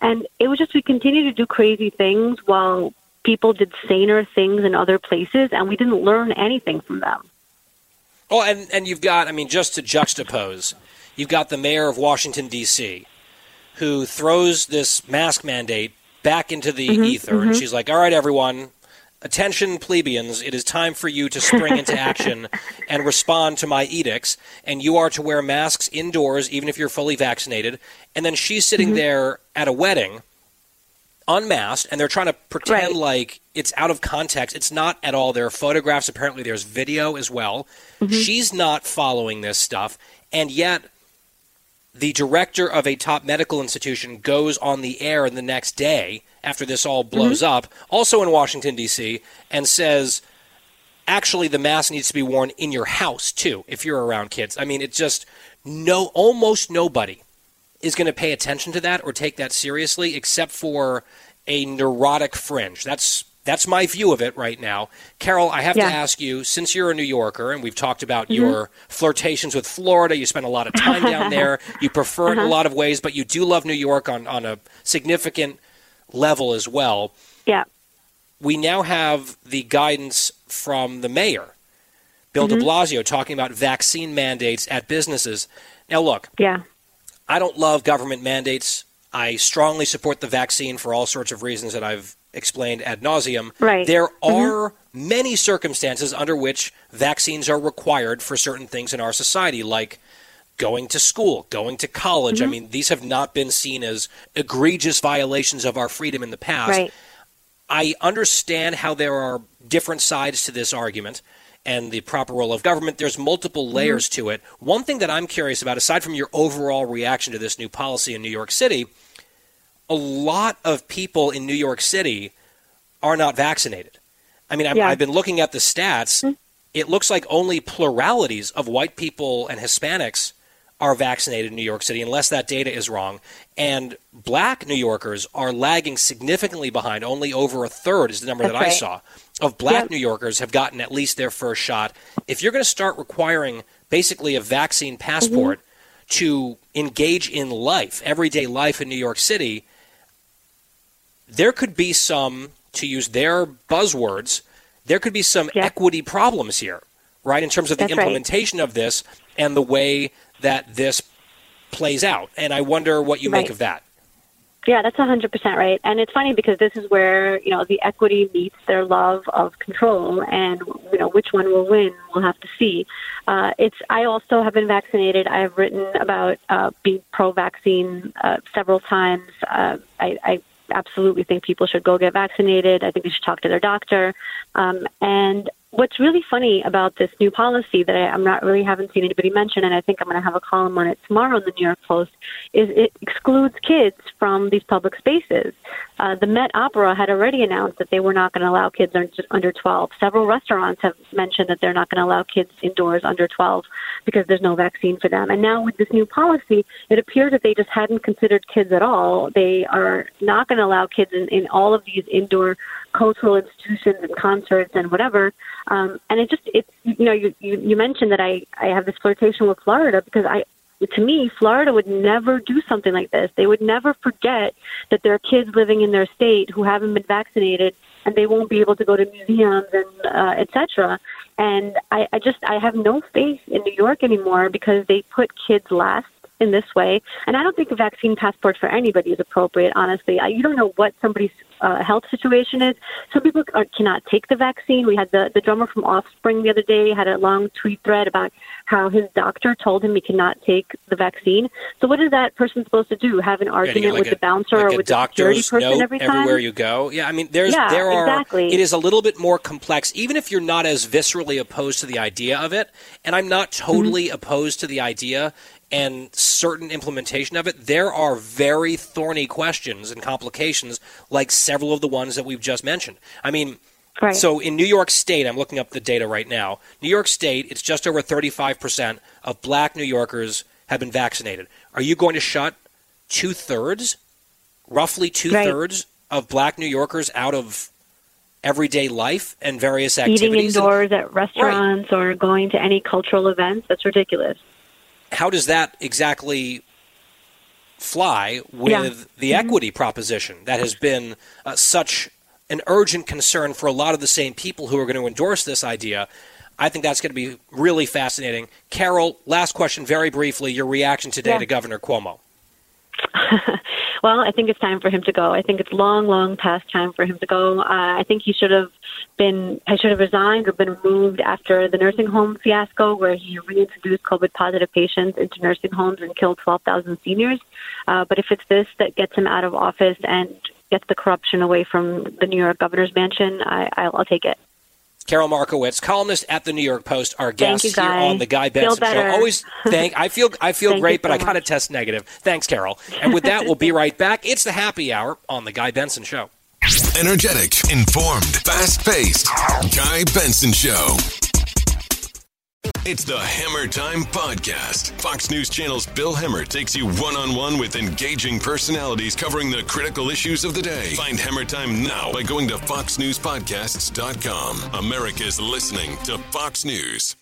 and it was just we continued to do crazy things while people did saner things in other places, and we didn't learn anything from them. Oh, and, and you've got, I mean, just to juxtapose, you've got the mayor of Washington, D.C., who throws this mask mandate back into the Mhm, ether. And mhm. she's like, all right, everyone, attention, plebeians, it is time for you to spring into action and respond to my edicts. And you are to wear masks indoors, even if you're fully vaccinated. And then she's sitting Mhm. there at a wedding unmasked and they're trying to pretend like it's out of context. It's not at all. There are photographs. Apparently, there's video as well. Mm-hmm. She's not following this stuff. And yet, the director of a top medical institution goes on the air the next day after this all blows mm-hmm. up, also in Washington, D.C., and says, actually, the mask needs to be worn in your house, too, if you're around kids. I mean, it's just no, almost nobody is going to pay attention to that or take that seriously, except for a neurotic fringe. That's that's my view of it right now. Karol, I have Yeah. to ask you, since you're a New Yorker and we've talked about Mhm. your flirtations with Florida, you spend a lot of time down there, you prefer it in a Uh-huh. lot of ways, but you do love New York on, on a significant level as well. Yeah. We now have the guidance from the mayor, Bill Mhm. de Blasio, talking about vaccine mandates at businesses. Now, look, Yeah. I don't love government mandates. I strongly support the vaccine for all sorts of reasons that I've explained ad nauseum. Right. There Mhm. are many circumstances under which vaccines are required for certain things in our society, like going to school, going to college. I Mhm. mean, these have not been seen as egregious violations of our freedom in the past. Right. I understand how there are different sides to this argument and the proper role of government. There's multiple mm-hmm. layers to it. One thing that I'm curious about, aside from your overall reaction to this new policy in New York City, a lot of people in New York City are not vaccinated. I mean, I've, Yeah. I've been looking at the stats. Hmm. It looks like only pluralities of white people and Hispanics are vaccinated in New York City, unless that data is wrong. And black New Yorkers are lagging significantly behind. Only over a third is the number That's that I saw of black Yep. New Yorkers have gotten at least their first shot. If you're going to start requiring basically a vaccine passport mm-hmm. to engage in life, everyday life in New York City, there could be some, to use their buzzwords, there could be some equity problems here, right, in terms of the That's right. implementation of this and the way that this plays out. And I wonder what you make of that. Yeah, that's 100% right. And it's funny because this is where, you know, the equity meets their love of control and, you know, which one will win, we'll have to see. Uh, it's, I also have been vaccinated. I have written about uh, being pro-vaccine uh, several times. Uh, I, I absolutely think people should go get vaccinated. I think they should talk to their doctor. Um, and what's really funny about this new policy that I, I'm not really haven't seen anybody mention, and I think I'm going to have a column on it tomorrow in the New York Post, is it excludes kids from these public spaces. Uh, the Met Opera had already announced that they were not going to allow kids under 12. Several restaurants have mentioned that they're not going to allow kids indoors under 12 because there's no vaccine for them. And now with this new policy, it appears that they just hadn't considered kids at all. They are not going to allow kids in, in all of these indoor cultural institutions and concerts and whatever. Um, and it just, it's, you know, you, you, you mentioned that I, I have this flirtation with Florida because I, to me, Florida would never do something like this. They would never forget that there are kids living in their state who haven't been vaccinated and they won't be able to go to museums and uh, etc. And I, I just I have no faith in New York anymore because they put kids last in this way. And I don't think a vaccine passport for anybody is appropriate, honestly. I, you don't know what somebody's uh, health situation is. Some people are, cannot take the vaccine. We had the, the drummer from Offspring the other day had a long tweet thread about how his doctor told him he cannot take the vaccine. So what is that person supposed to do? Have an argument like with a, the bouncer like or with the security person every time? Everywhere you go. Yeah, I mean, there's yeah, there are. Exactly. It is a little bit more complex, even if you're not as viscerally opposed to the idea of it. And I'm not totally mm-hmm. opposed to the idea and certain implementation of it, there are very thorny questions and complications, like several of the ones that we've just mentioned. I mean, right. so in New York State, I'm looking up the data right now. New York State, it's just over 35% of black New Yorkers have been vaccinated. Are you going to shut two thirds, roughly two thirds right. of black New Yorkers out of everyday life and various activities? Eating indoors and, at restaurants right. or going to any cultural events? That's ridiculous how does that exactly fly with yeah. the mm-hmm. equity proposition that has been uh, such an urgent concern for a lot of the same people who are going to endorse this idea? I think that's going to be really fascinating. Karol, last question, very briefly, your reaction today yeah. to Governor Cuomo. well, I think it's time for him to go. I think it's long, long past time for him to go. Uh, I think he should have been, I should have resigned or been removed after the nursing home fiasco, where he reintroduced COVID positive patients into nursing homes and killed 12,000 seniors. Uh, but if it's this that gets him out of office and gets the corruption away from the New York governor's mansion, I, I'll, I'll take it. Karol Markowicz, columnist at the New York Post, our guest you, here on the Guy Benson Show. Always thank. I feel I feel great, but so I kind of test negative. Thanks, Carol. And with that, we'll be right back. It's the Happy Hour on the Guy Benson Show. Energetic, informed, fast paced. Guy Benson Show. It's the Hemmer Time Podcast. Fox News Channel's Bill Hemmer takes you one on one with engaging personalities covering the critical issues of the day. Find Hemmer Time now by going to FoxNewsPodcasts.com. America's listening to Fox News.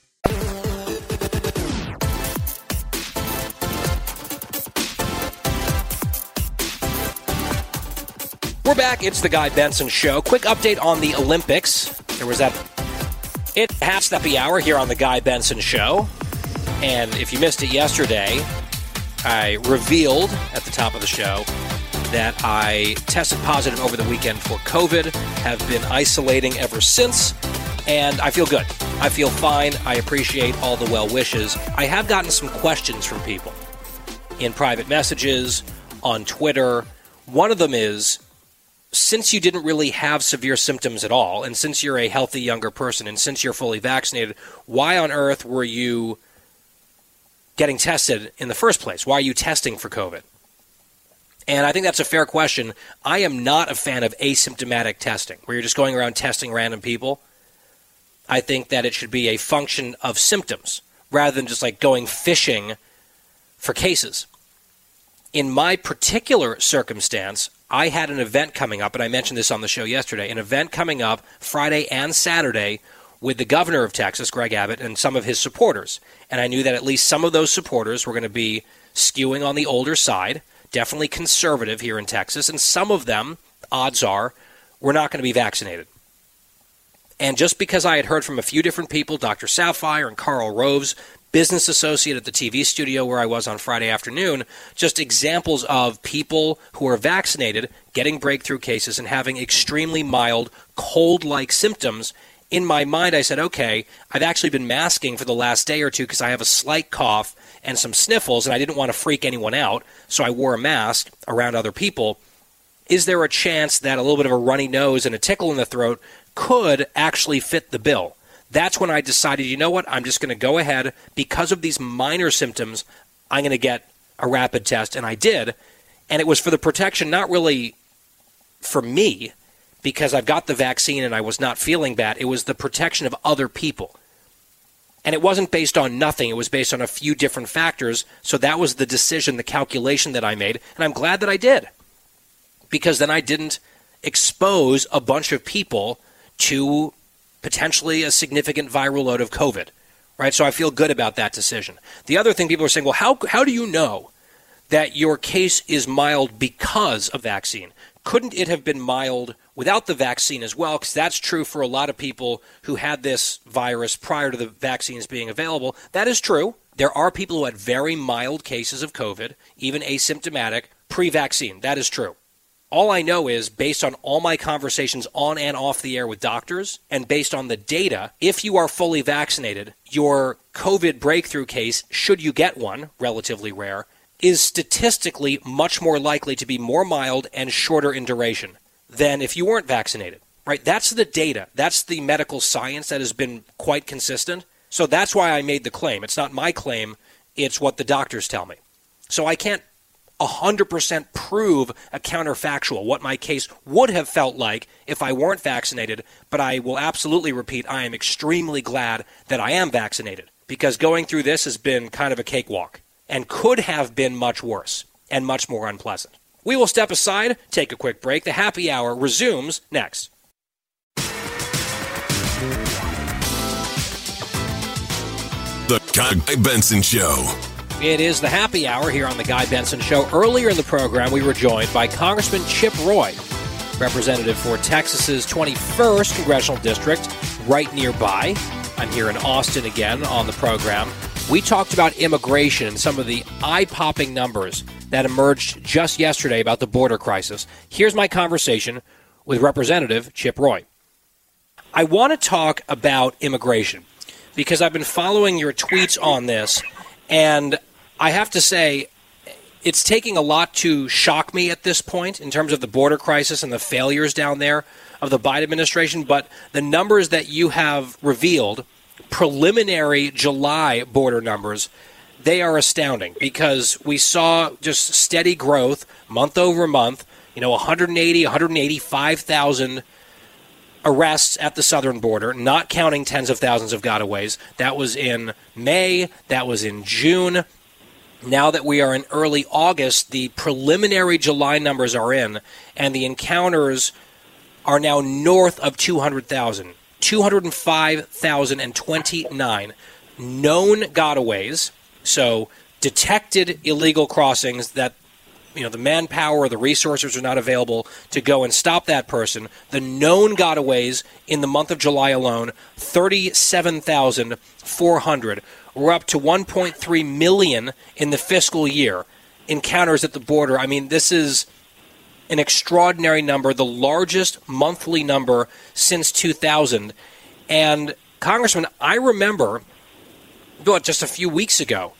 We're back. It's the Guy Benson Show. Quick update on the Olympics. There was that it half steppy hour here on the Guy Benson Show. And if you missed it yesterday, I revealed at the top of the show that I tested positive over the weekend for COVID, have been isolating ever since, and I feel good. I feel fine. I appreciate all the well wishes. I have gotten some questions from people in private messages, on Twitter. One of them is since you didn't really have severe symptoms at all, and since you're a healthy younger person, and since you're fully vaccinated, why on earth were you getting tested in the first place? Why are you testing for COVID? And I think that's a fair question. I am not a fan of asymptomatic testing, where you're just going around testing random people. I think that it should be a function of symptoms rather than just like going fishing for cases. In my particular circumstance, I had an event coming up, and I mentioned this on the show yesterday an event coming up Friday and Saturday with the governor of Texas, Greg Abbott, and some of his supporters. And I knew that at least some of those supporters were going to be skewing on the older side, definitely conservative here in Texas, and some of them, odds are, were not going to be vaccinated. And just because I had heard from a few different people, Dr. Saphier and Karl Rove's, business associate at the TV studio where I was on Friday afternoon, just examples of people who are vaccinated getting breakthrough cases and having extremely mild cold like symptoms. In my mind, I said, okay, I've actually been masking for the last day or two because I have a slight cough and some sniffles, and I didn't want to freak anyone out, so I wore a mask around other people. Is there a chance that a little bit of a runny nose and a tickle in the throat could actually fit the bill? That's when I decided, you know what, I'm just going to go ahead because of these minor symptoms. I'm going to get a rapid test, and I did, and it was for the protection, not really for me, because I've got the vaccine and I was not feeling bad. It was the protection of other people. And it wasn't based on nothing, it was based on a few different factors. So that was the decision, the calculation that I made. And I'm glad that I did. Because then I didn't expose a bunch of people to potentially a significant viral load of COVID. Right? So I feel good about that decision. The other thing people are saying, well, how, how do you know that your case is mild because of vaccine? Couldn't it have been mild without the vaccine as well, because that's true for a lot of people who had this virus prior to the vaccines being available. That is true. There are people who had very mild cases of COVID, even asymptomatic, pre vaccine. That is true. All I know is, based on all my conversations on and off the air with doctors, and based on the data, if you are fully vaccinated, your COVID breakthrough case, should you get one, relatively rare, is statistically much more likely to be more mild and shorter in duration than if you weren't vaccinated. Right? That's the data. That's the medical science that has been quite consistent. So that's why I made the claim. It's not my claim, it's what the doctors tell me. So I can't 100% prove a counterfactual, what my case would have felt like if I weren't vaccinated, but I will absolutely repeat I am extremely glad that I am vaccinated because going through this has been kind of a cakewalk and could have been much worse and much more unpleasant. We will step aside, take a quick break. The happy hour resumes next. The Guy Benson Show. It is the happy hour here on the Guy Benson Show. Earlier in the program, we were joined by Congressman Chip Roy, representative for Texas's 21st congressional district, right nearby. I'm here in Austin again on the program. We talked about immigration and some of the eye popping numbers that emerged just yesterday about the border crisis. Here's my conversation with Representative Chip Roy. I want to talk about immigration because I've been following your tweets on this, and I have to say, it's taking a lot to shock me at this point in terms of the border crisis and the failures down there of the Biden administration. But the numbers that you have revealed, preliminary July border numbers, they are astounding because we saw just steady growth month over month. You know, 180, 185,000 arrests at the southern border, not counting tens of thousands of gotaways. That was in May, that was in June. Now that we are in early August, the preliminary July numbers are in, and the encounters are now north of 200,000. 205,029 known gotaways so detected illegal crossings that you know the manpower the resources are not available to go and stop that person. The known gotaways in the month of July alone, 37,400. We're up to 1.3 million in the fiscal year. Encounters at the border. I mean, this is an extraordinary number, the largest monthly number since 2000. And Congressman, I remember just a few weeks ago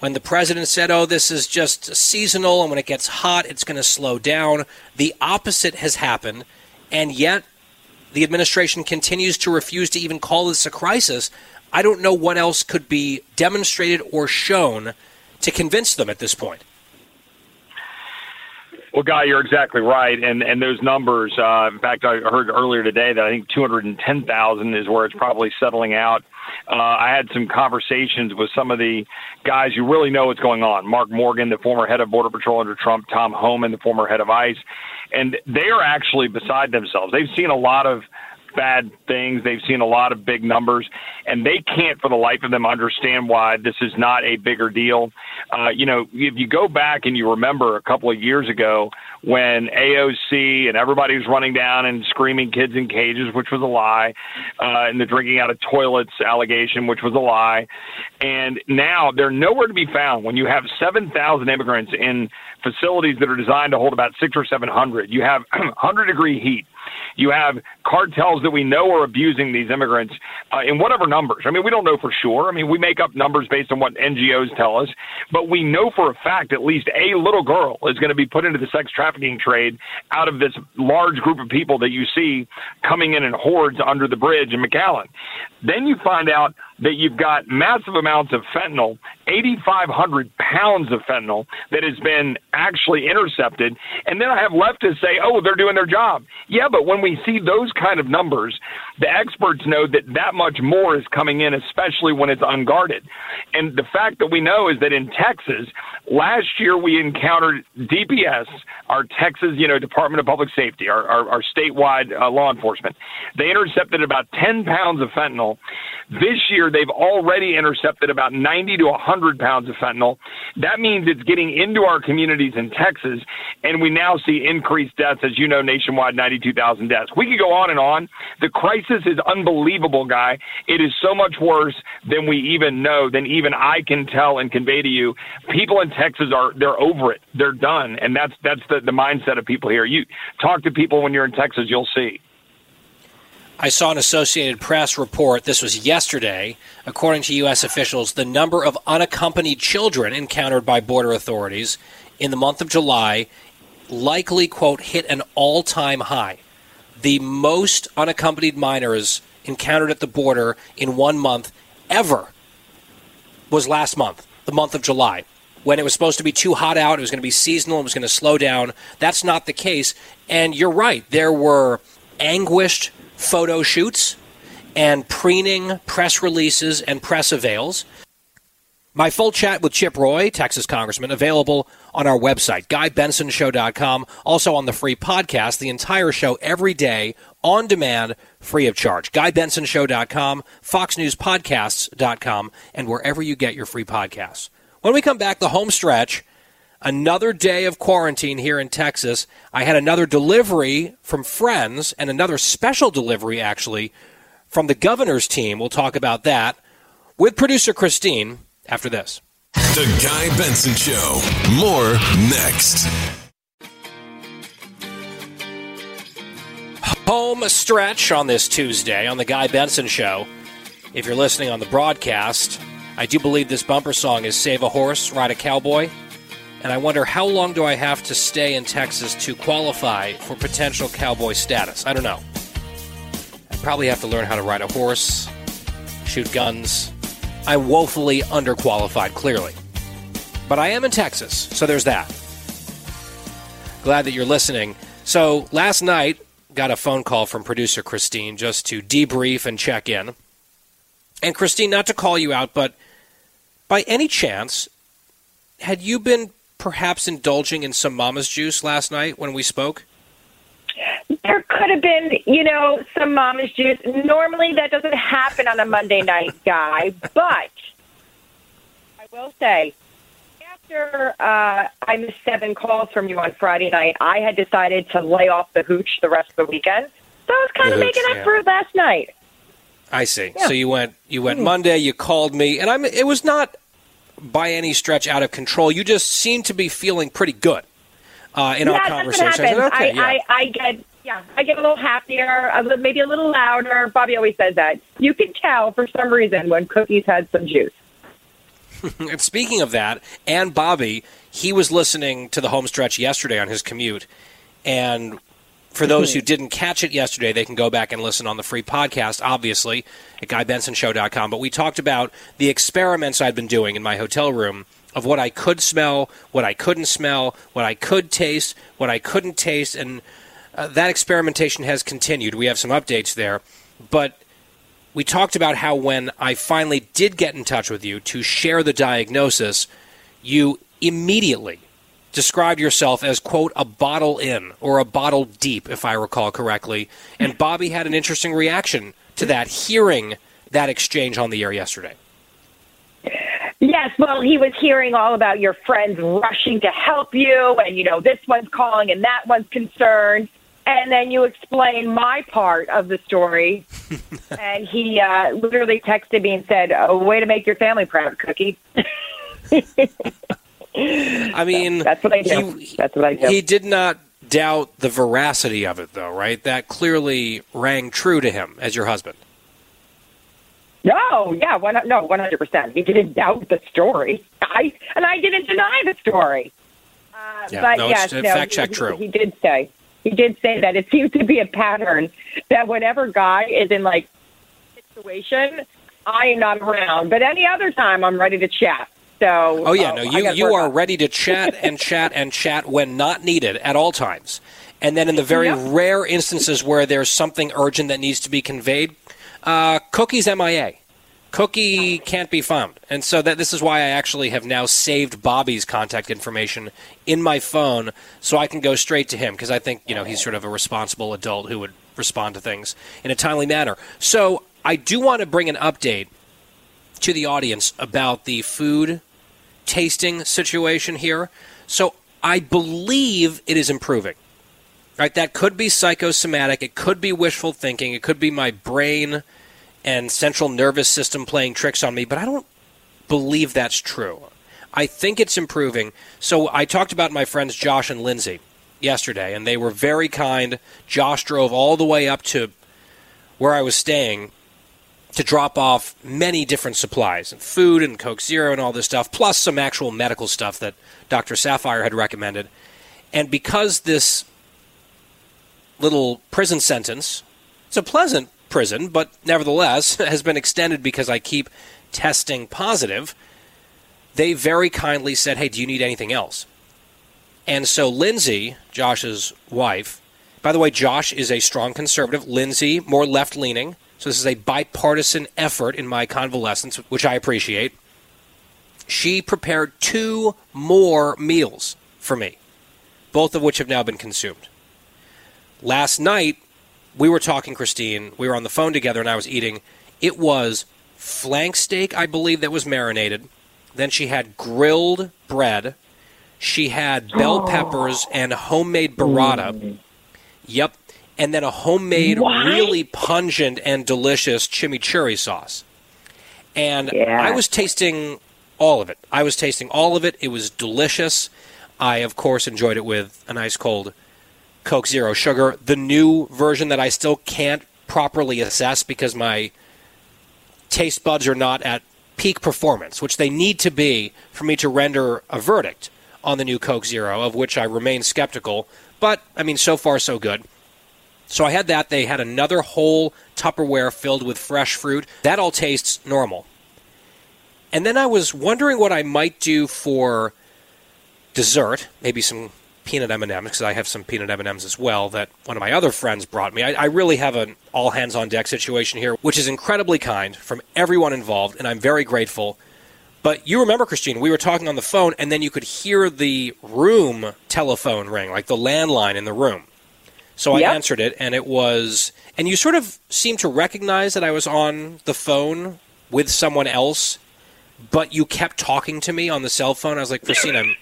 when the president said, oh, this is just seasonal, and when it gets hot, it's going to slow down. The opposite has happened, and yet the administration continues to refuse to even call this a crisis. I don't know what else could be demonstrated or shown to convince them at this point. Well, Guy, you're exactly right, and and those numbers. Uh, in fact, I heard earlier today that I think 210,000 is where it's probably settling out. Uh, I had some conversations with some of the guys who really know what's going on. Mark Morgan, the former head of Border Patrol under Trump, Tom Homan, the former head of ICE, and they are actually beside themselves. They've seen a lot of bad things. They've seen a lot of big numbers, and they can't, for the life of them, understand why this is not a bigger deal. Uh, you know, if you go back and you remember a couple of years ago when AOC and everybody was running down and screaming kids in cages, which was a lie, uh, and the drinking out of toilets allegation, which was a lie. And now they're nowhere to be found when you have 7,000 immigrants in facilities that are designed to hold about six or 700. You have 100 degree heat. You have cartels that we know are abusing these immigrants uh, in whatever numbers. I mean, we don't know for sure. I mean, we make up numbers based on what NGOs tell us, but we know for a fact at least a little girl is going to be put into the sex trafficking trade out of this large group of people that you see coming in in hordes under the bridge in McAllen. Then you find out that you've got massive amounts of fentanyl, 8,500 pounds of fentanyl that has been actually intercepted. And then I have left to say, oh, they're doing their job. Yeah, but when we see those kind of numbers, the experts know that that much more is coming in, especially when it's unguarded. And the fact that we know is that in Texas, last year we encountered DPS, our Texas, you know, Department of Public Safety, our, our, our statewide uh, law enforcement. They intercepted about 10 pounds of fentanyl. This year, they've already intercepted about 90 to 100 pounds of fentanyl. That means it's getting into our communities in Texas, and we now see increased deaths, as you know, nationwide, 92,000 deaths. We could go on and on. The crisis is unbelievable, guy. It is so much worse than we even know, than even I can tell and convey to you. People in Texas are they're over it. They're done, and that's that's the, the mindset of people here. You talk to people when you're in Texas, you'll see. I saw an Associated Press report, this was yesterday. According to U.S. officials, the number of unaccompanied children encountered by border authorities in the month of July likely, quote, hit an all time high. The most unaccompanied minors encountered at the border in one month ever was last month, the month of July. When it was supposed to be too hot out, it was going to be seasonal, it was going to slow down. That's not the case. And you're right, there were anguished photo shoots and preening press releases and press avails. My full chat with Chip Roy, Texas Congressman, available on our website, GuyBensonShow.com. Also on the free podcast, the entire show every day on demand, free of charge. GuyBensonShow.com, FoxNewsPodcasts.com, and wherever you get your free podcasts. When we come back, the home stretch, another day of quarantine here in Texas. I had another delivery from friends and another special delivery, actually, from the governor's team. We'll talk about that with producer Christine after this. The Guy Benson Show. More next. Home stretch on this Tuesday on The Guy Benson Show. If you're listening on the broadcast, I do believe this bumper song is Save a Horse, Ride a Cowboy. And I wonder how long do I have to stay in Texas to qualify for potential cowboy status? I don't know. I probably have to learn how to ride a horse, shoot guns. I'm woefully underqualified, clearly. But I am in Texas, so there's that. Glad that you're listening. So last night, got a phone call from producer Christine just to debrief and check in. And Christine, not to call you out, but by any chance, had you been perhaps indulging in some mama's juice last night when we spoke? There could have been, you know, some mama's juice. Normally that doesn't happen on a Monday night, guy, but I will say, after uh, I missed seven calls from you on Friday night, I had decided to lay off the hooch the rest of the weekend. So I was kind The of hooch, making up yeah. for it last night. I see. Yeah. So you went you went Hmm. Monday, you called me, and I'm it was not by any stretch out of control. You just seemed to be feeling pretty good uh, in yeah, our conversation. what I said, okay, yeah. I, I get yeah, I get a little happier, a little, maybe a little louder. Bobby always says that. You can tell for some reason when Cookie's had some juice. and speaking of that, and Bobby, he was listening to the home stretch yesterday on his commute. And for those mm-hmm. who didn't catch it yesterday, they can go back and listen on the free podcast, obviously, at GuyBensonShow.com. But we talked about the experiments I'd been doing in my hotel room of what I could smell, what I couldn't smell, what I could taste, what I couldn't taste. And uh, that experimentation has continued. We have some updates there. But we talked about how when I finally did get in touch with you to share the diagnosis, you immediately described yourself as, quote, a bottle in or a bottle deep, if I recall correctly. And Bobby had an interesting reaction to that, hearing that exchange on the air yesterday. Yes, well, he was hearing all about your friends rushing to help you, and you know this one's calling and that one's concerned, and then you explain my part of the story, and he uh, literally texted me and said, oh, "Way to make your family proud, Cookie." I mean, that's what I do. He, that's what I do. He did not doubt the veracity of it, though, right? That clearly rang true to him as your husband. No, yeah, one, no, one hundred percent. He didn't doubt the story. I and I didn't deny the story. Uh, Yeah, but no, yes, it's- no, fact check he, true. He did say he did say that it seems to be a pattern that whenever guy is in like situation, I am not around. But any other time, I'm ready to chat. So Oh yeah, uh, no, you you are ready to chat and chat and chat when not needed at all times. And then in the very Yep. rare instances where there's something urgent that needs to be conveyed, uh, Cookie's MIA. Cookie can't be found. And so that this is why I actually have now saved Bobby's contact information in my phone so I can go straight to him because I think, you know, he's sort of a responsible adult who would respond to things in a timely manner. So I do want to bring an update to the audience about the food tasting situation here. So I believe it is improving. Right? That could be psychosomatic. It could be wishful thinking. It could be my brain and central nervous system playing tricks on me, but I don't believe that's true. I think it's improving. So I talked about my friends Josh and Lindsay yesterday, and they were very kind. Josh drove all the way up to where I was staying to drop off many different supplies and food and Coke Zero and all this stuff, plus some actual medical stuff that Dr. Saphier had recommended. And because this little prison sentence, it's a pleasant prison, but nevertheless has been extended because I keep testing positive, they very kindly said, Hey, do you need anything else? And so Lindsay, Josh's wife, by the way, Josh is a strong conservative, Lindsay, more left leaning. So this is a bipartisan effort in my convalescence, which I appreciate. She prepared two more meals for me, both of which have now been consumed. Last night, we were talking, Christine. We were on the phone together, and I was eating. It was flank steak, I believe, that was marinated. Then she had grilled bread. She had bell oh. peppers and homemade burrata. Mm. Yep. And then a homemade, What? really pungent and delicious chimichurri sauce. And Yeah. I was tasting all of it. I was tasting all of it. It was delicious. I, of course, enjoyed it with a nice cold Coke Zero Sugar. The new version that I still can't properly assess because my taste buds are not at peak performance, which they need to be for me to render a verdict on the new Coke Zero, of which I remain skeptical. But, I mean, so far, so good. So I had that. They had another whole Tupperware filled with fresh fruit. That all tastes normal. And then I was wondering what I might do for dessert, maybe some peanut M&Ms because I have some peanut M&Ms as well that one of my other friends brought me. I, I really have an all hands on deck situation here, which is incredibly kind from everyone involved, and I'm very grateful. But you remember, Christine, we were talking on the phone, and then you could hear the room telephone ring, like the landline in the room. So I Yep. answered it, and it was, and you sort of seemed to recognize that I was on the phone with someone else, but you kept talking to me on the cell phone. I was like, Christine, I'm,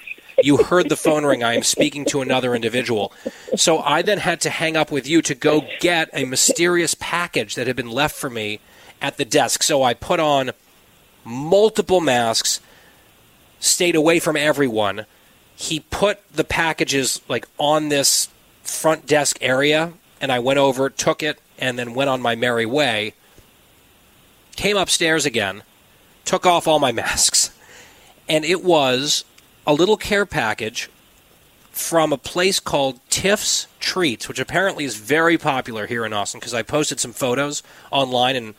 you heard the phone ring. I am speaking to another individual. So I then had to hang up with you to go get a mysterious package that had been left for me at the desk. So I put on multiple masks, stayed away from everyone. He put the packages like on this front desk area, and I went over, took it, and then went on my merry way. Came upstairs again, took off all my masks, and it was a little care package from a place called Tiff's Treats, which apparently is very popular here in Austin because I posted some photos online and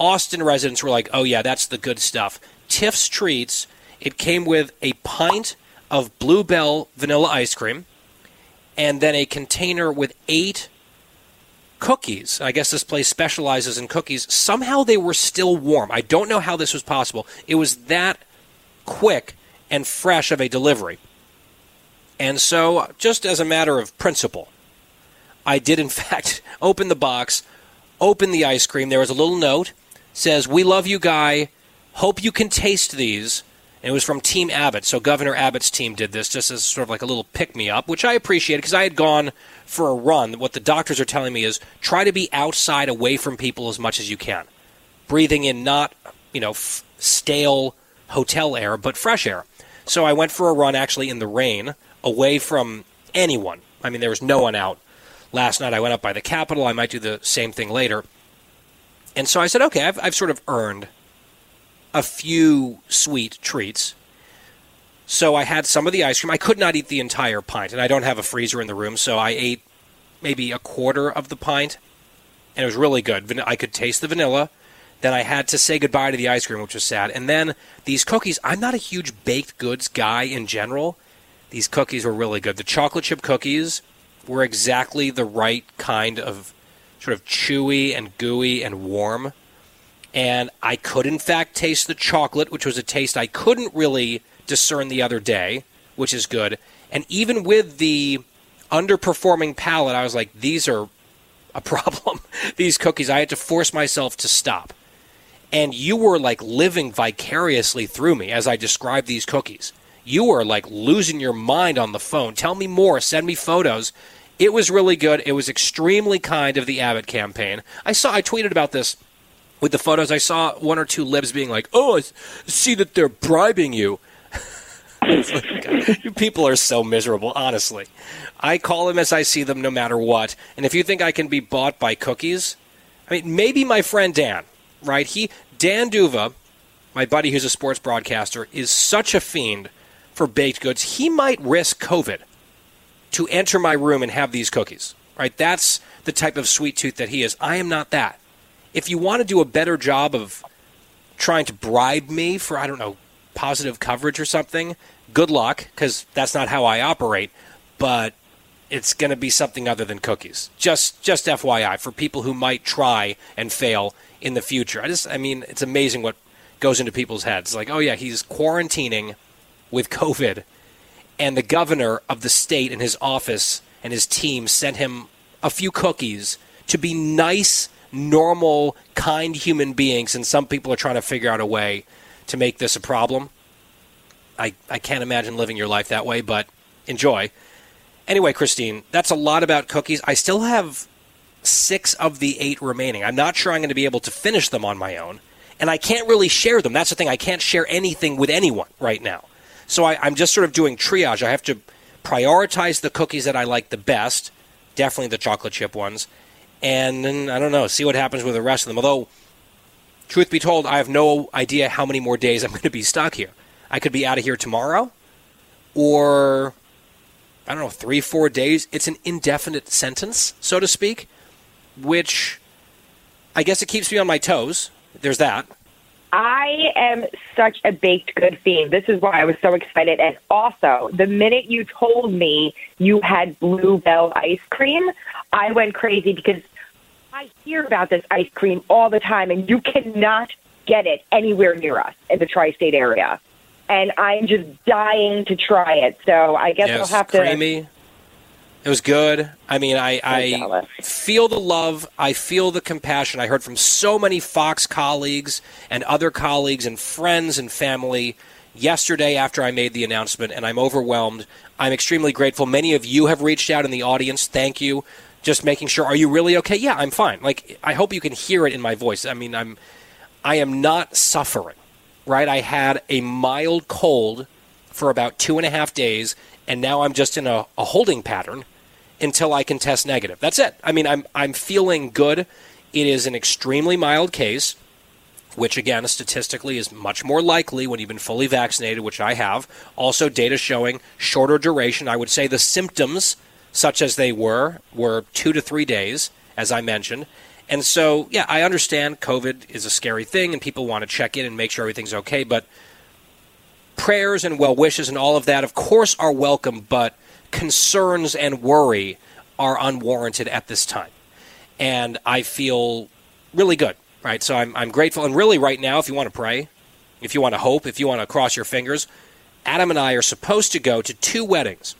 Austin residents were like, oh, yeah, that's the good stuff. Tiff's Treats, it came with a pint of Bluebell vanilla ice cream and then a container with eight cookies. I guess this place specializes in cookies. Somehow they were still warm. I don't know how this was possible. It was that quick and fresh of a delivery. And so, just as a matter of principle, I did in fact open the box, open the ice cream. There was a little note says, "We love you, guy. Hope you can taste these." And it was from Team Abbott. So Governor Abbott's team did this just as sort of like a little pick me up, which I appreciated because I had gone for a run. What the doctors are telling me is try to be outside away from people as much as you can. Breathing in not, you know, f- stale hotel air, but fresh air. So I went for a run actually in the rain, away from anyone I mean, there was no one out last night. I went up by the Capitol. I might do the same thing later. And so I said, okay, I've, I've sort of earned a few sweet treats. So I had some of the ice cream. I could not eat the entire pint, and I don't have a freezer in the room, so I ate maybe a quarter of the pint, and it was really good. I could taste the vanilla. Then I had to say goodbye to the ice cream, which was sad. And then these cookies, I'm not a huge baked goods guy in general. These cookies were really good. The chocolate chip cookies were exactly the right kind of sort of chewy and gooey and warm. And I could, in fact, taste the chocolate, which was a taste I couldn't really discern the other day, which is good. And even with the underperforming palate, I was like, these are a problem. these cookies, I had to force myself to stop and you were like living vicariously through me as I described these cookies. You were like losing your mind on the phone. Tell me more. Send me photos. It was really good. It was extremely kind of the Abbott campaign. I saw. I tweeted about this with the photos. I saw one or two libs being like, "Oh, I see that they're bribing you." you people are so miserable, honestly. I call them as I see them, no matter what. And if you think I can be bought by cookies, I mean, maybe my friend Dan right? He Dan D'Uva, my buddy who's a sports broadcaster, is such a fiend for baked goods. He might risk COVID to enter my room and have these cookies. Right? That's the type of sweet tooth that he is. I am not that. If you want to do a better job of trying to bribe me for I don't know positive coverage or something, good luck because that's not how I operate. But it's going to be something other than cookies. Just just FYI for people who might try and fail in the future. I just, I mean, it's amazing what goes into people's heads. Like, oh yeah, he's quarantining with COVID, and the governor of the state and his office and his team sent him a few cookies to be nice, normal, kind human beings, and some people are trying to figure out a way to make this a problem. I, I can't imagine living your life that way, but enjoy. Anyway, Christine, that's a lot about cookies. I still have six of the eight remaining. I'm not sure I'm going to be able to finish them on my own, and I can't really share them. That's the thing. I can't share anything with anyone right now. So I, I'm just sort of doing triage. I have to prioritize the cookies that I like the best, definitely the chocolate chip ones, and then, I don't know, see what happens with the rest of them. Although, truth be told, I have no idea how many more days I'm going to be stuck here. I could be out of here tomorrow, or I don't know, three, four days. It's an indefinite sentence, so to speak which I guess it keeps me on my toes. There's that. I am such a baked good fiend. This is why I was so excited. And also, the minute you told me you had Bluebell ice cream, I went crazy because I hear about this ice cream all the time, and you cannot get it anywhere near us in the tri state area. And I'm just dying to try it. So I guess yes, I'll have to. Creamy. It was good. I mean, I, I feel the love. I feel the compassion. I heard from so many Fox colleagues and other colleagues and friends and family yesterday after I made the announcement, and I'm overwhelmed. I'm extremely grateful. Many of you have reached out in the audience. Thank you. Just making sure. Are you really okay? Yeah, I'm fine. Like I hope you can hear it in my voice. I mean, I'm I am not suffering. Right? I had a mild cold for about two and a half days, and now I'm just in a, a holding pattern until I can test negative. That's it. I mean, I'm I'm feeling good. It is an extremely mild case, which again statistically is much more likely when you've been fully vaccinated, which I have. Also, data showing shorter duration. I would say the symptoms, such as they were, were two to three days, as I mentioned. And so, yeah, I understand COVID is a scary thing, and people want to check in and make sure everything's okay. But prayers and well wishes and all of that, of course, are welcome. But concerns and worry are unwarranted at this time. And I feel really good, right? So I'm, I'm grateful. And really, right now, if you want to pray, if you want to hope, if you want to cross your fingers, Adam and I are supposed to go to two weddings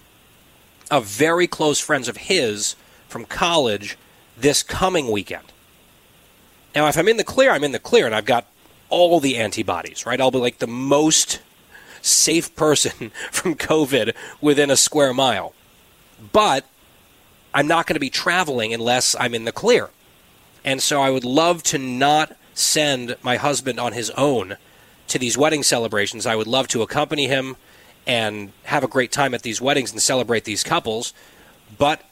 of very close friends of his from college this coming weekend. Now, if I'm in the clear, I'm in the clear, and I've got all the antibodies, right? I'll be like the most safe person from COVID within a square mile. But I'm not going to be traveling unless I'm in the clear. And so I would love to not send my husband on his own to these wedding celebrations. I would love to accompany him and have a great time at these weddings and celebrate these couples. But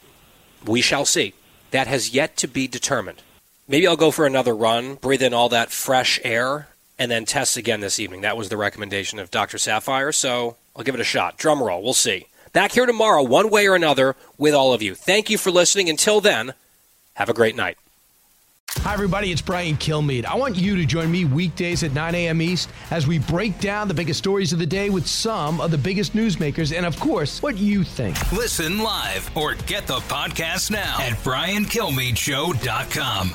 we shall see. That has yet to be determined. Maybe I'll go for another run, breathe in all that fresh air, and then test again this evening. That was the recommendation of Dr. Saphier, so I'll give it a shot. Drum roll, we'll see. Back here tomorrow, one way or another, with all of you. Thank you for listening. Until then, have a great night. Hi, everybody. It's Brian Kilmeade. I want you to join me weekdays at 9 a.m. East as we break down the biggest stories of the day with some of the biggest newsmakers and, of course, what you think. Listen live or get the podcast now at briankilmeadshow.com.